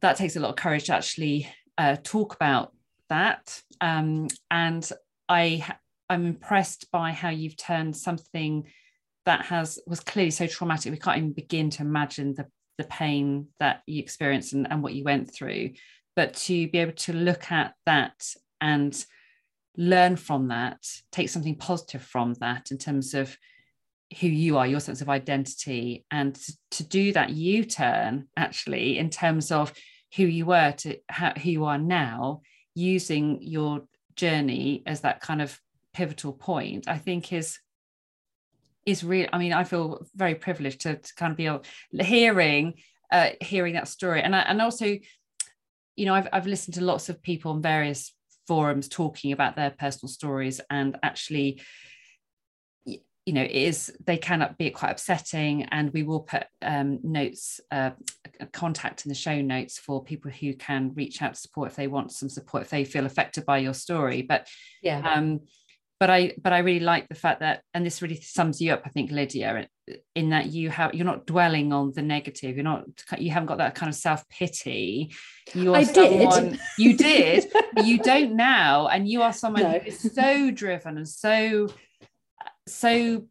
that takes a lot of courage to actually uh, talk about that. Um, and I I'm impressed by how you've turned something that has was clearly so traumatic. We can't even begin to imagine the the pain that you experienced and, and what you went through. But to be able to look at that and learn from that, take something positive from that in terms of who you are, your sense of identity, and to, to do that U turn actually in terms of who you were to how, who you are now, using your journey as that kind of pivotal point, I think is is real. I mean, I feel very privileged to, to kind of be hearing uh, hearing that story, and I, and also, you know, I've I've listened to lots of people on various forums talking about their personal stories, and actually you know, it is they can be quite upsetting, and we will put um, notes, uh, contact in the show notes for people who can reach out to support if they want some support if they feel affected by your story. But yeah, um, but I but I really like the fact that, and this really sums you up, I think, Lydia, in that you have you're not dwelling on the negative. You're not you haven't got that kind of self pity. You are I someone did. you did, (laughs) you don't now, and you are someone No. who is so driven and so so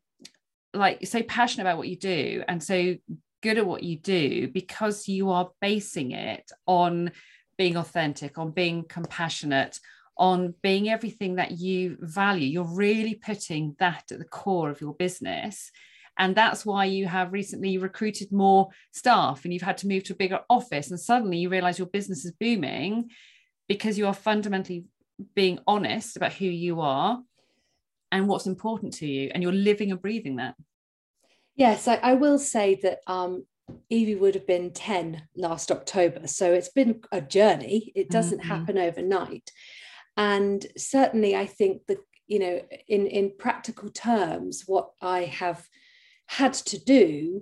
like so passionate about what you do and so good at what you do because you are basing it on being authentic on being compassionate on being everything that you value you're really putting that at the core of your business and that's why you have recently recruited more staff and you've had to move to a bigger office and suddenly you realize your business is booming because you are fundamentally being honest about who you are and what's important to you and you're living and breathing that Yes, I, I will say that um, Evie would have been 10 last October. So it's been a journey. It doesn't Mhm. happen overnight. And certainly, I think that, you know, in, in practical terms, what I have had to do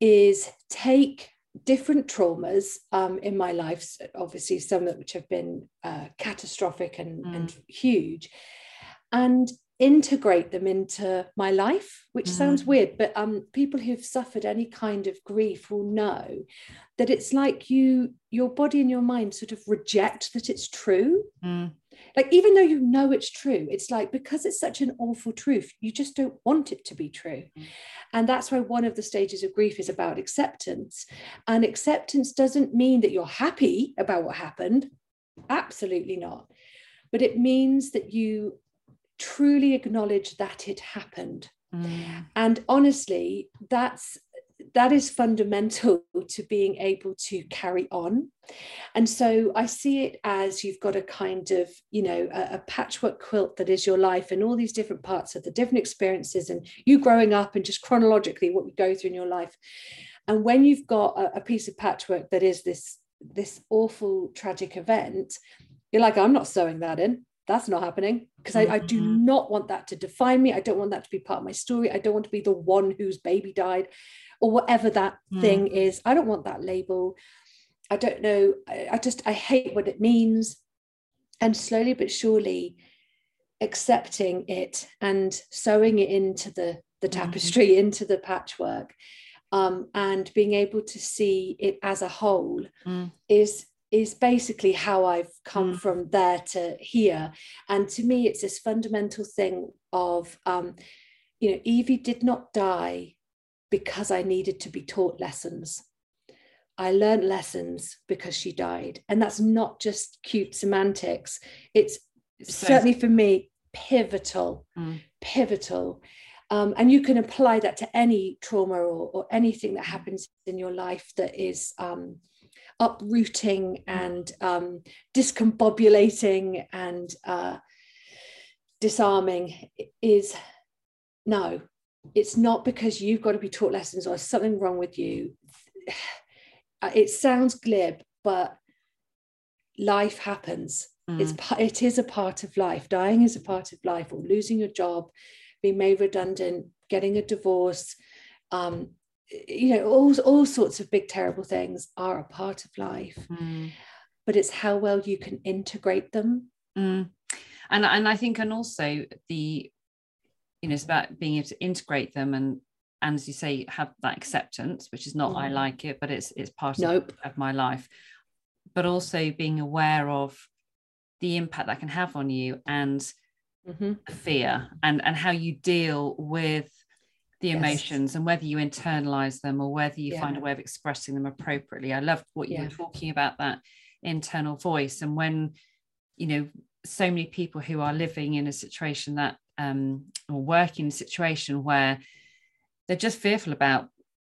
is take different traumas um, in my life, obviously, some of which have been uh, catastrophic and, and huge, and integrate them into my life, which sounds Mm. weird, but um, people who've suffered any kind of grief will know that it's like you, your body and your mind sort of reject that it's true. Mm, Like, even though you know it's true, it's like because it's such an awful truth, you just don't want it to be true. Mm. And that's why one of the stages of grief is about acceptance. And acceptance doesn't mean that you're happy about what happened. Absolutely not. But it means that you truly acknowledge that it happened. mm, And honestly, that's that is fundamental (laughs) to being able to carry on. And so I see it as you've got a kind of, you know, a, a patchwork quilt that is your life and all these different parts of the different experiences and you growing up and just chronologically what you go through in your life. And when you've got a, a piece of patchwork that is this this awful tragic event, you're like, I'm not sewing that in. That's not happening because I, I do Mhm. not want that to define me. I don't want that to be part of my story. I don't want to be the one whose baby died or whatever that Mm. thing is. I don't want that label. I don't know. I, I just, I hate what it means. And slowly but surely accepting it and sewing it into the, the Mhm. tapestry, (laughs) into the patchwork, um, and being able to see it as a whole mm, is is basically how I've come Mm. from there to here. And to me, it's this fundamental thing of, um, you know, Evie did not die because I needed to be taught lessons. I learned lessons because she died. And that's not just cute semantics. It's So- certainly for me pivotal, Mm. pivotal. Um, and you can apply that to any trauma or, or anything that happens in your life that is um, uprooting and um, discombobulating and uh, disarming is no, it's not because you've got to be taught lessons or something wrong with you. (sighs) Uh, It sounds glib, but life happens. It's mm, pa- it is a part of life. Dying is a part of life, or losing your job, being made redundant, getting a divorce, um, you know, all all sorts of big terrible things are a part of life. mm, But it's how well you can integrate them. mm. and and I think and also the you know it's about being able to integrate them and and as you say have that acceptance which is not I Mm. like it but it's it's part of, Nope. of my life but also being aware of the impact that can have on you and Mhm. fear and and how you deal with the Yes. emotions and whether you internalize them or whether you Yeah. find a way of expressing them appropriately i loved what you Yeah. were talking about that internal voice and when you know so many people who are living in a situation that um or working in a situation where they're just fearful about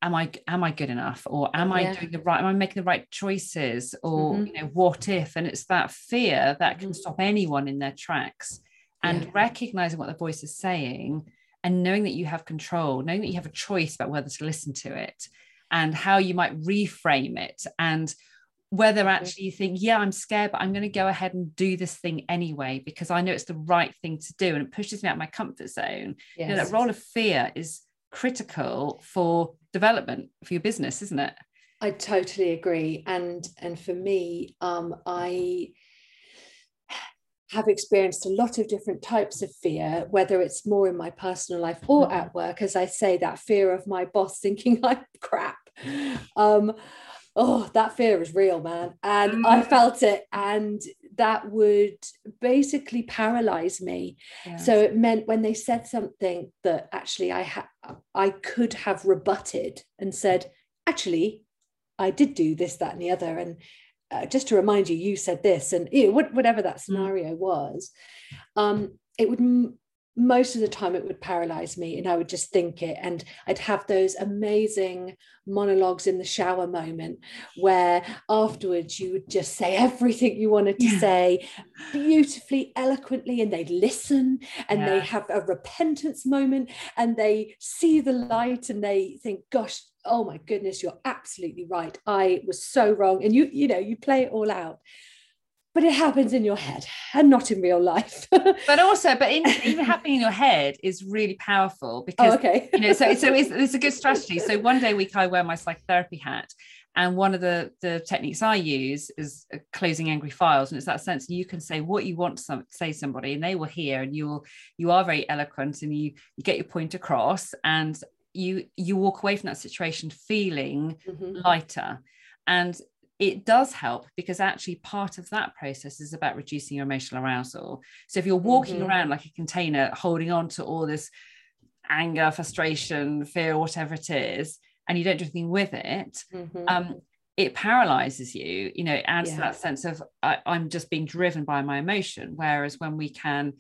am I am I good enough or am I doing the right am I making the right choices or mm-hmm. you know what if and it's that fear that can mm-hmm. stop anyone in their tracks and yeah. recognizing what the voice is saying and knowing that you have control knowing that you have a choice about whether to listen to it and how you might reframe it and whether actually you think yeah I'm scared but I'm going to go ahead and do this thing anyway because I know it's the right thing to do and it pushes me out of my comfort zone yes. you know that role of fear is critical for development for your business, isn't it? I totally agree. And and for me, um, I have experienced a lot of different types of fear, whether it's more in my personal life or mm-hmm. at work. As I say, that fear of my boss thinking (laughs) I'm crap. Um, oh, that fear is real, man. And I mm. felt it. And that would basically paralyze me. Yes. So it meant when they said something that actually I had I could have rebutted and said, actually, I did do this, that, and the other. And uh, just to remind you, you said this, and you know, whatever that mm. scenario was, um, it would most of the time it would paralyze me and I would just think it. And I'd have those amazing monologues in the shower moment where afterwards you would just say everything you wanted to yeah. say beautifully, eloquently, and they'd listen and yeah. they have a repentance moment and they see the light and they think, gosh, oh my goodness, you're absolutely right. I was so wrong. And you, you know, you play it all out but it happens in your head and not in real life. (laughs) but also, but in, even happening in your head is really powerful (laughs) oh, because, oh, okay. you know, so, so it's, (laughs) it's a good strategy. So one day a week I wear my psychotherapy hat and one of the, the techniques I use is uh, closing angry files. And it's that sense you can say what you want to some, say somebody and they will hear and you will, you are very eloquent and you, you get your point across and you, you walk away from that situation feeling mm-hmm. lighter. And it does help because actually part of that process is about reducing your emotional arousal. So if you're walking mm-hmm. around like a container, holding on to all this anger, frustration, fear, whatever it is, and you don't do anything with it, mm-hmm. um, it paralyzes you. You know, it adds yeah. that sense of I, I'm just being driven by my emotion. Whereas when we can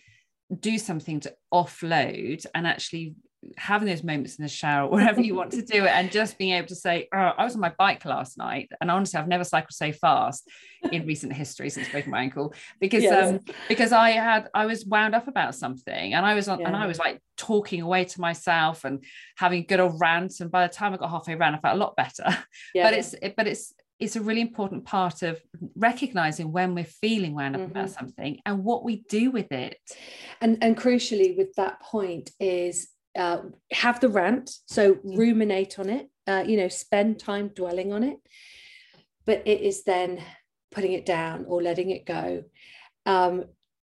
do something to offload and actually having those moments in the shower, (laughs) wherever you want to (laughs) do it, and just being able to say, oh, I was on my bike last night, and honestly, I've never cycled so fast in recent history since breaking my ankle because yes. um because I had I was wound up about something, and I was on yeah. and I was like talking away to myself and having a good old rant, and by the time I got halfway around, I felt a lot better. (laughs) Yeah. But it's it, but it's it's a really important part of recognizing when we're feeling wound up mm-hmm. about something and what we do with it. And and crucially with that point is uh, have the rant, so ruminate on it, uh, you know, spend time dwelling on it, but it is then putting it down or letting it go. Um,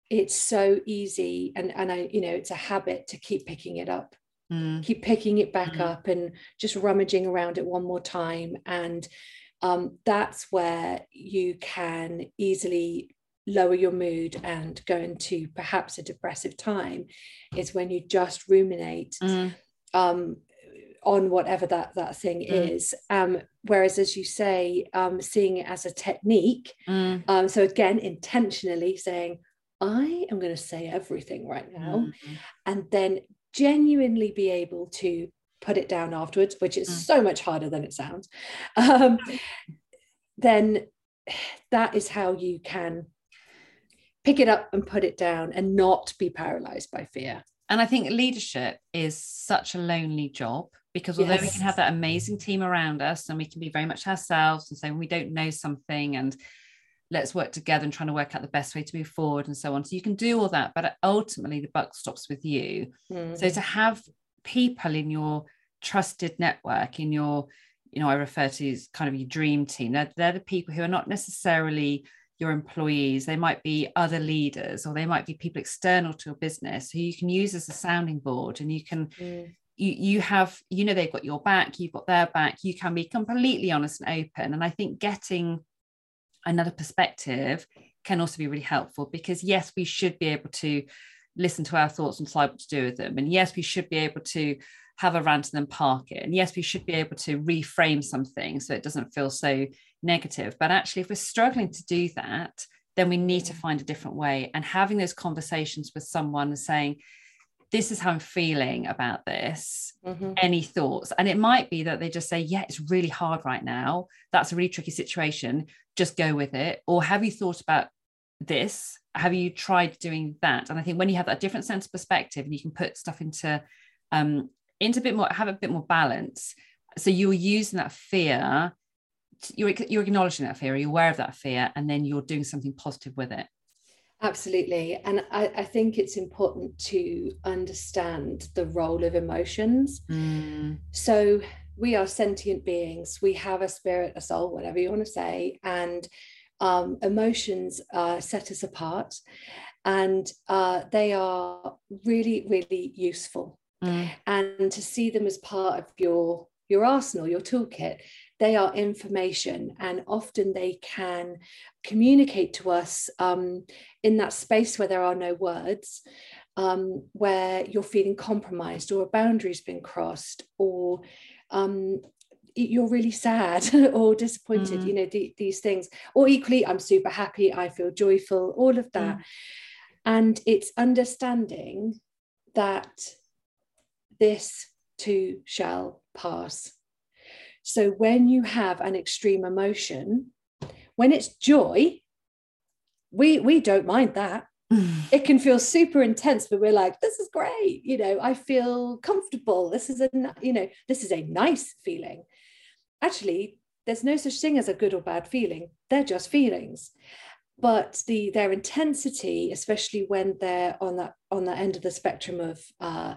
it's so easy, and and I, you know, it's a habit to keep picking it up, mm. keep picking it back mm. up, and just rummaging around it one more time, and um, that's where you can easily lower your mood and go into perhaps a depressive time is when you just ruminate mm. um, on whatever that that thing mm. is um, whereas as you say um, seeing it as a technique mm. um, so again intentionally saying i am going to say everything right now mm-hmm. and then genuinely be able to put it down afterwards which is mm. so much harder than it sounds um, (laughs) then that is how you can pick it up and put it down and not be paralyzed by fear. And I think leadership is such a lonely job because although yes. we can have that amazing team around us and we can be very much ourselves and say we don't know something and let's work together and trying to work out the best way to move forward and so on. So you can do all that, but ultimately the buck stops with you. Mm. So to have people in your trusted network, in your, you know, I refer to as kind of your dream team, they're, they're the people who are not necessarily your employees they might be other leaders or they might be people external to your business who you can use as a sounding board and you can mm. you you have you know they've got your back you've got their back you can be completely honest and open and i think getting another perspective can also be really helpful because yes we should be able to listen to our thoughts and decide what to do with them and yes we should be able to have a rant and then park it and yes we should be able to reframe something so it doesn't feel so negative. But actually, if we're struggling to do that, then we need to find a different way. And having those conversations with someone and saying, this is how I'm feeling about this. Mhm. Any thoughts? And it might be that they just say, yeah, it's really hard right now. That's a really tricky situation. Just go with it. Or have you thought about this? Have you tried doing that? And I think when you have that different sense of perspective and you can put stuff into um into a bit more, have a bit more balance. So you're using that fear, you're, you're acknowledging that fear, you're aware of that fear, and then you're doing something positive with it. Absolutely. And I, I think it's important to understand the role of emotions. Mm, So we are sentient beings. We have a spirit, a soul, whatever you want to say. And um, emotions uh, set us apart. And uh, they are really, really useful. Mm, And to see them as part of your your arsenal, your toolkit, they are information, and often they can communicate to us um, in that space where there are no words, um, where you're feeling compromised or a boundary's been crossed, or um, you're really sad (laughs) or disappointed, Mm. you know, the- these things. Or equally, I'm super happy, I feel joyful, all of that. And it's understanding that this too shall pass. So when you have an extreme emotion, when it's joy, we we don't mind that. (sighs) It can feel super intense, but we're like, this is great. You know, I feel comfortable. This is a you know, this is a nice feeling. Actually, there's no such thing as a good or bad feeling. They're just feelings. But the their intensity, especially when they're on that on that end of the spectrum of uh,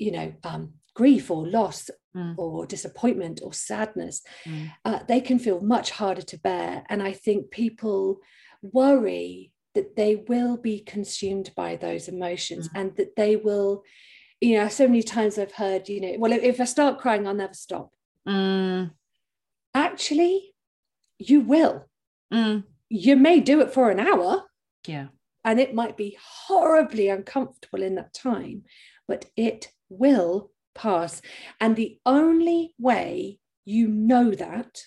you know, um, grief or loss Mm. or disappointment or sadness, Mm. uh, they can feel much harder to bear. And I think people worry that they will be consumed by those emotions Mm. and that they will, you know, so many times I've heard, you know, well, if I start crying, I'll never stop. Mm, Actually, you will. mm. You may do it for an hour Yeah. and it might be horribly uncomfortable in that time, but it will pass. And the only way you know that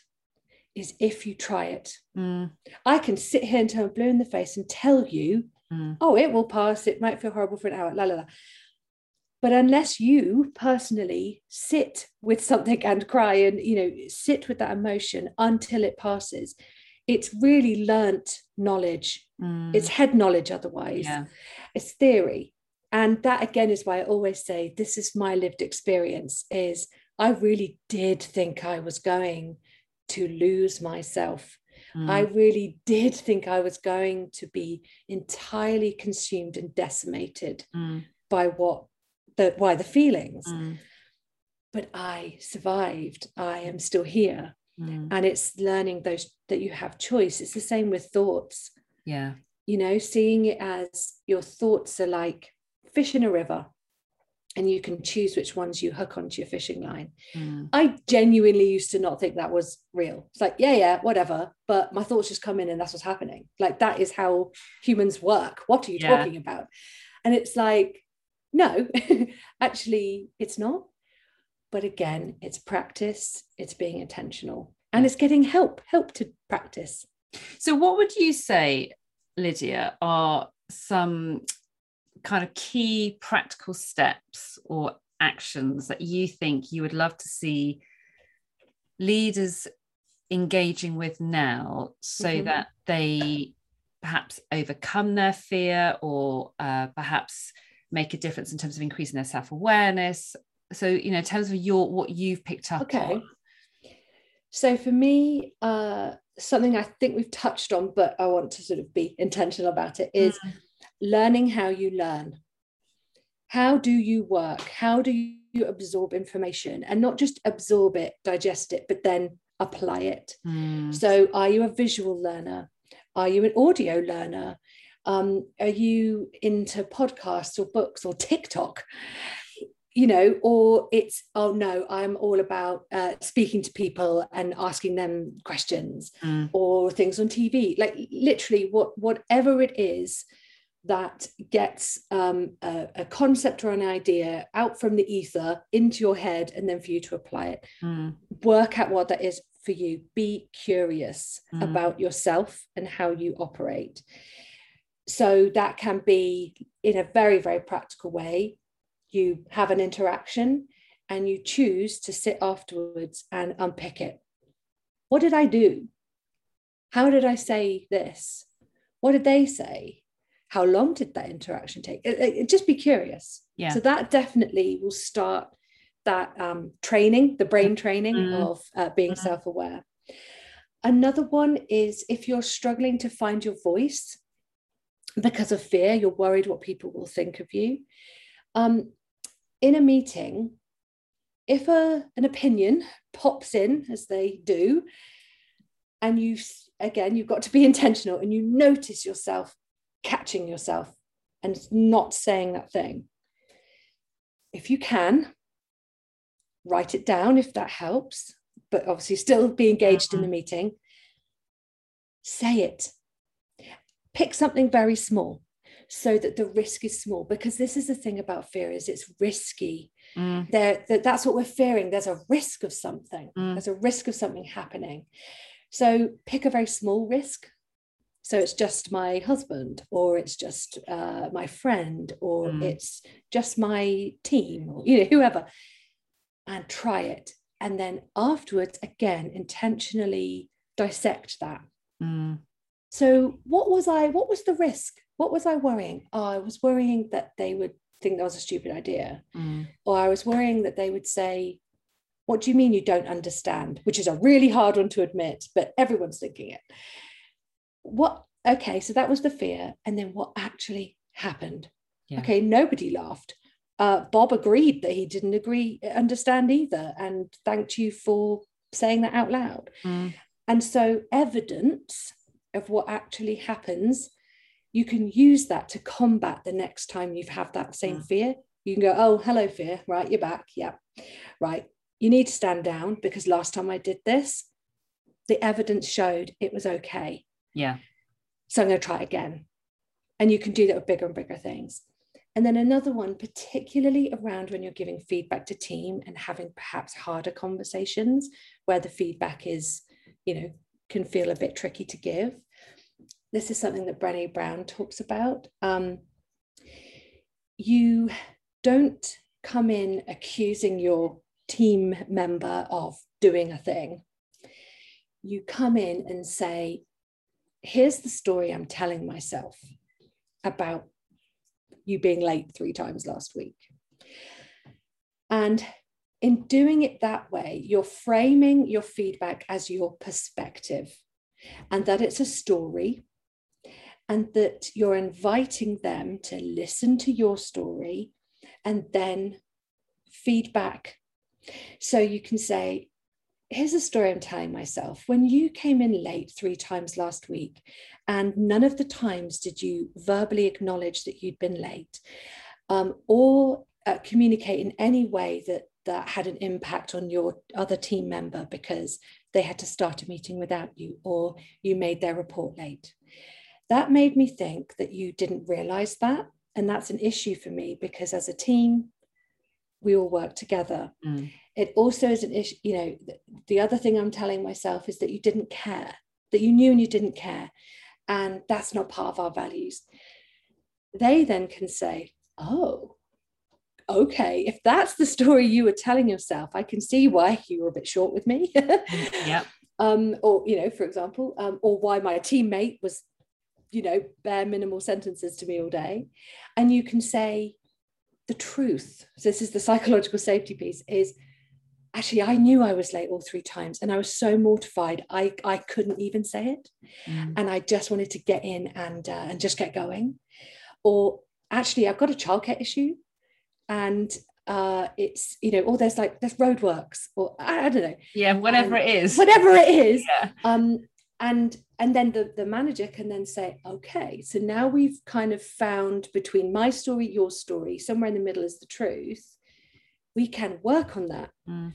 is if you try it. Mm, I can sit here until I'm blue in the face and tell you, mm, oh, it will pass. It might feel horrible for an hour, la la la. But unless you personally sit with something (laughs) and cry and you know sit with that emotion until it passes, it's really learnt knowledge. mm. It's head knowledge otherwise. yeah. It's theory. And that again is why I always say this is my lived experience is I really did think I was going to lose myself. Mm, I really did think I was going to be entirely consumed and decimated mm, by what the why the feelings. mm, But I survived. I am still here. mm. And it's learning those that you have choice. It's the same with thoughts. yeah. you know, seeing it as your thoughts are like fish in a river and you can choose which ones you hook onto your fishing line. Mm, I genuinely used to not think that was real. It's like, yeah, yeah, whatever. But my thoughts just come in and that's what's happening. Like, that is how humans work. What are you Yeah. talking about? And it's like, no, (laughs) actually, it's not. But again, it's practice, it's being intentional, and it's getting help, help to practice. So, what would you say, Lydia, are some kind of key practical steps or actions that you think you would love to see leaders engaging with now so Mhm. that they perhaps overcome their fear or uh, perhaps make a difference in terms of increasing their self-awareness so you know in terms of your what you've picked up Okay. on So for me, uh, something I think we've touched on, but I want to sort of be intentional about it, is learning how you learn. How do you work? How do you absorb information and not just absorb it, digest it, but then apply it? Mm, So, are you a visual learner? Are you an audio learner? Um, are you into podcasts or books or TikTok? You know, or it's, oh no, I'm all about uh, speaking to people and asking them questions mm, or things on TV. Like literally, what whatever it is that gets um, a, a concept or an idea out from the ether into your head and then for you to apply it mm, work out what that is for you be curious Mm. about yourself and how you operate so that can be in a very very practical way you have an interaction and you choose to sit afterwards and unpick it. What did I do? How did I say this? What did they say? How long did that interaction take? It, it, just be curious. Yeah. So that definitely will start that um, training, the brain training mm. of uh, being mm. self aware. Another one is if you're struggling to find your voice because of fear, you're worried what people will think of you. Um, in a meeting, if a, an opinion pops in, as they do, and you, again, you've got to be (laughs) intentional and you notice yourself catching yourself and not saying that thing. If you can, write it down if that helps, but obviously still be engaged mm-hmm. in the mm-hmm. meeting. Say it. Pick something very small so that the risk is small because this is the thing about fear is it's risky mm. there that, that's what we're fearing there's a risk of something mm. there's a risk of something happening so pick a very small risk so it's just my husband or it's just uh, my friend or mm. it's just my team or you know whoever. And try it. And then afterwards again intentionally dissect that. Mm. so what was i what was the risk? What was i worrying? Oh i was worrying that they would think that was a stupid idea. Mm. or i was worrying that they would say what do you mean you don't understand? Which is a really hard one to admit but everyone's thinking it what okay so that was the fear and then what actually happened? Yeah. okay nobody laughed. Uh, bob agreed that he didn't agree understand either and thanked you for saying that out loud. Mm. and so evidence of what actually happens you can use that to combat the next time you've had that same mm. fear. You can go oh hello fear. Right you're back. Yeah right. You need to stand down because last time i did this the evidence showed it was okay yeah so I'm going to try again. And you can do that with bigger and bigger things. And then another one, particularly around when you're giving feedback to team and having perhaps harder conversations where the feedback is, you know, can feel a bit tricky to give. This is something that Brené Brown talks about. Um, you don't come in accusing your team member of doing a thing. You come in and say, here's the story I'm telling myself about you being late three times last week. And in doing it that way, you're framing your feedback as your perspective and that it's a story and that you're inviting them to listen to your story and then feedback. So you can say, here's a story I'm telling myself. When you came in late three times last week, and none of the times did you verbally acknowledge that you'd been late um, or uh, communicate in any way that that had an impact on your other team member because they had to start a meeting without you or you made their report late. That made me think that you didn't realize that. And that's an issue for me because as a team, we all work together. Mm it also is an issue you know the other thing i'm telling myself is that you didn't care that you knew and you didn't care and that's not part of our values. They then can say oh okay if that's the story you were telling yourself i can see why you were a bit short with me. (laughs) Yeah um or you know for example um, or why my teammate was you know bare minimal sentences to me all day. And you can say the truth so this is the psychological safety piece is actually I knew I was late all three times and I was so mortified I I couldn't even say it. Mm. and I just wanted to get in and uh, and just get going. Or actually I've got a childcare issue and uh it's you know or there's like there's roadworks or I, I don't know. Yeah whatever it is. whatever it is. (laughs) Yeah. um and and then the, the manager can then say okay so now we've kind of found between my story your story somewhere in the middle is the truth. We can work on that. Mm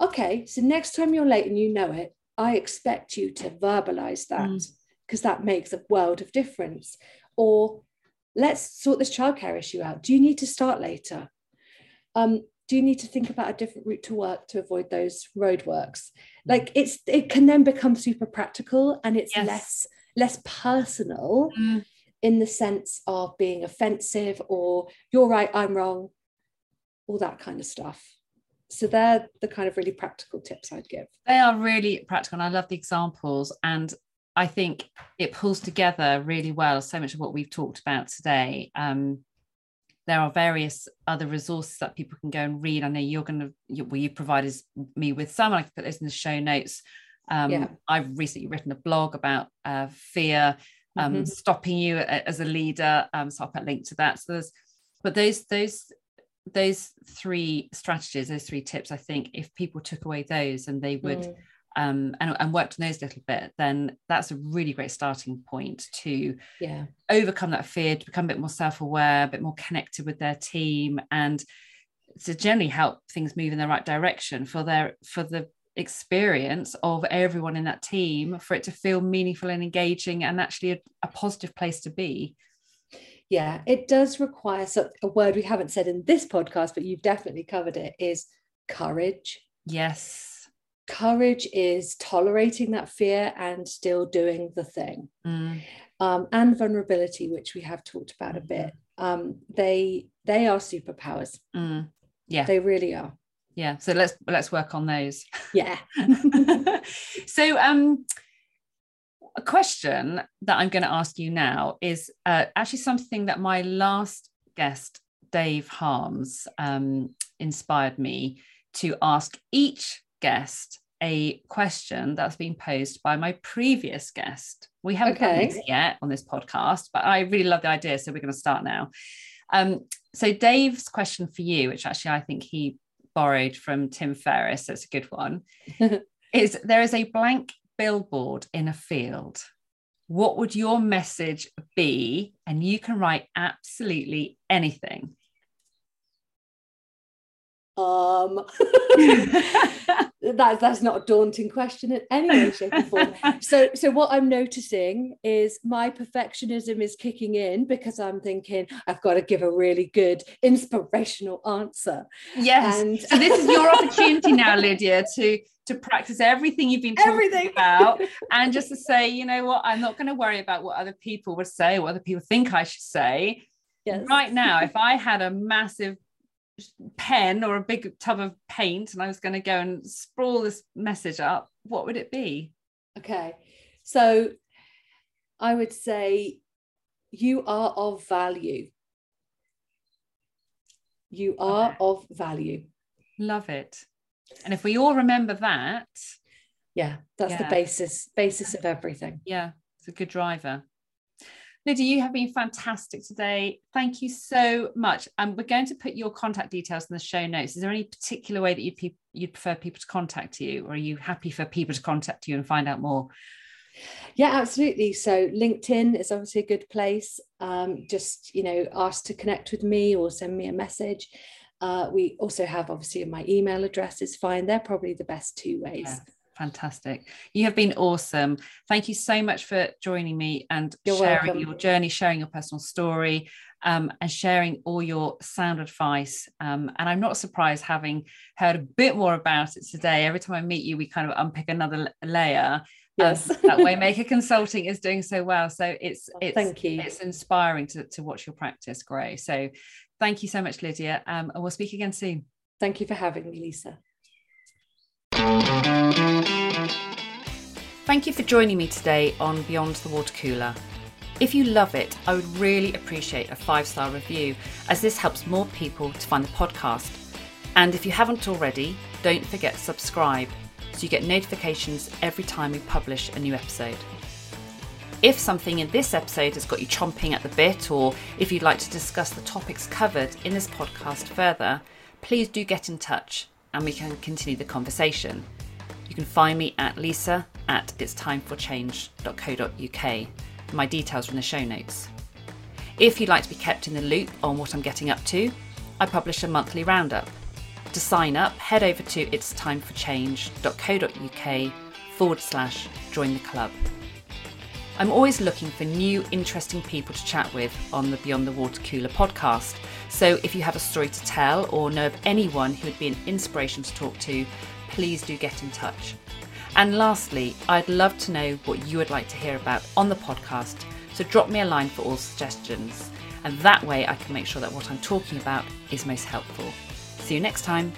okay, so next time you're late and you know it, I expect you to verbalize that because mm. that makes a world of difference. Or let's sort this childcare issue out. Do you need to start later? Um, do you need to think about a different route to work to avoid those roadworks? Like it's it can then become super practical and it's yes. less less personal mm. in the sense of being offensive or you're right, I'm wrong. all that kind of stuff so they're the kind of really practical tips I'd give. They are really practical, and I love the examples. And I think it pulls together really well so much of what we've talked about today. Um, there are various other resources that people can go and read. I know you're going to, you, well, you provided me with some. I can put those in the show notes. Um, yeah. I've recently written a blog about uh, fear um, mm-hmm. stopping you as a leader. Um, so I'll put a link to that. So there's, but those those those three strategies, those three tips, I think if people took away those and they would mm. um, and, and worked on those a little bit, then that's a really great starting point to yeah. overcome that fear, to become a bit more self-aware, a bit more connected with their team, and to generally help things move in the right direction for their for the experience of everyone in that team for it to feel meaningful and engaging and actually a, a positive place to be yeah, it does require so, a word we haven't said in this podcast, but you've definitely covered it is courage. Yes. Courage is tolerating that fear and still doing the thing. Mm. Um, and vulnerability, which we have talked about a bit. Mm-hmm. Um, they they are superpowers. Mm. Yeah, they really are. Yeah. So let's let's work on those. Yeah. (laughs) so um a question that I'm going to ask you now is uh, actually something that my last guest, Dave Harms, um, inspired me to ask each guest a question that's been posed by my previous guest. We haven't okay. done this yet on this podcast, but I really love the idea. So we're going to start now. Um, so Dave's question for you, which actually I think he borrowed from Tim Ferriss, so it's a good one, (laughs) is there is a blank billboard in a field, what would your message be? And you can write absolutely anything. Um, (laughs) (laughs) that, that's not a daunting question in any way, shape, or form. (laughs) So, so what I'm noticing is my perfectionism is kicking in because I'm thinking I've got to give a really good inspirational answer. Yes. And so this is your opportunity now, Lydia, to to practice everything you've been talking everything. about (laughs) and just to say, you know what, I'm not going to worry about what other people would say, what other people think I should say. Yes. Right now, if (laughs) I had a massive pen or a big tub of paint and I was going to go and sprawl this message up, what would it be? Okay. So I would say you are of value. You are okay. of value. Love it. And if we all remember that, yeah, that's yeah. the basis basis of everything. Yeah, it's a good driver. Lydia, you have been fantastic today. Thank you so much. And um, we're going to put your contact details in the show notes. Is there any particular way that you'd, pe- you'd prefer people to contact you, or are you happy for people to contact you and find out more? Yeah, absolutely. So LinkedIn is obviously a good place. Um, just you know, ask to connect with me or send me a message. Uh, we also have obviously my email address is fine. They're probably the best two ways. Yeah fantastic. You have been awesome. Thank you so much for joining me and You're sharing welcome. your journey, sharing your personal story, um, and sharing all your sound advice. Um, and I'm not surprised having heard a bit more about it today. Every time I meet you, we kind of unpick another layer. Yes. Um, (laughs) that Waymaker Consulting is doing so well. So it's oh, it's thank you. It's inspiring to, to watch your practice grow. So thank you so much, Lydia. Um, and we'll speak again soon. Thank you for having me, Lisa. Thank you for joining me today on Beyond the Water Cooler. If you love it, I would really appreciate a five star review as this helps more people to find the podcast. And if you haven't already, don't forget to subscribe so you get notifications every time we publish a new episode. If something in this episode has got you chomping at the bit, or if you'd like to discuss the topics covered in this podcast further, please do get in touch and we can continue the conversation. You can find me at lisa at itstimeforchange.co.uk. My details are in the show notes. If you'd like to be kept in the loop on what I'm getting up to, I publish a monthly roundup. To sign up, head over to itstimeforchange.co.uk forward slash join the club. I'm always looking for new, interesting people to chat with on the Beyond the Water Cooler podcast. So if you have a story to tell or know of anyone who would be an inspiration to talk to, please do get in touch. And lastly, I'd love to know what you would like to hear about on the podcast. So drop me a line for all suggestions. And that way I can make sure that what I'm talking about is most helpful. See you next time.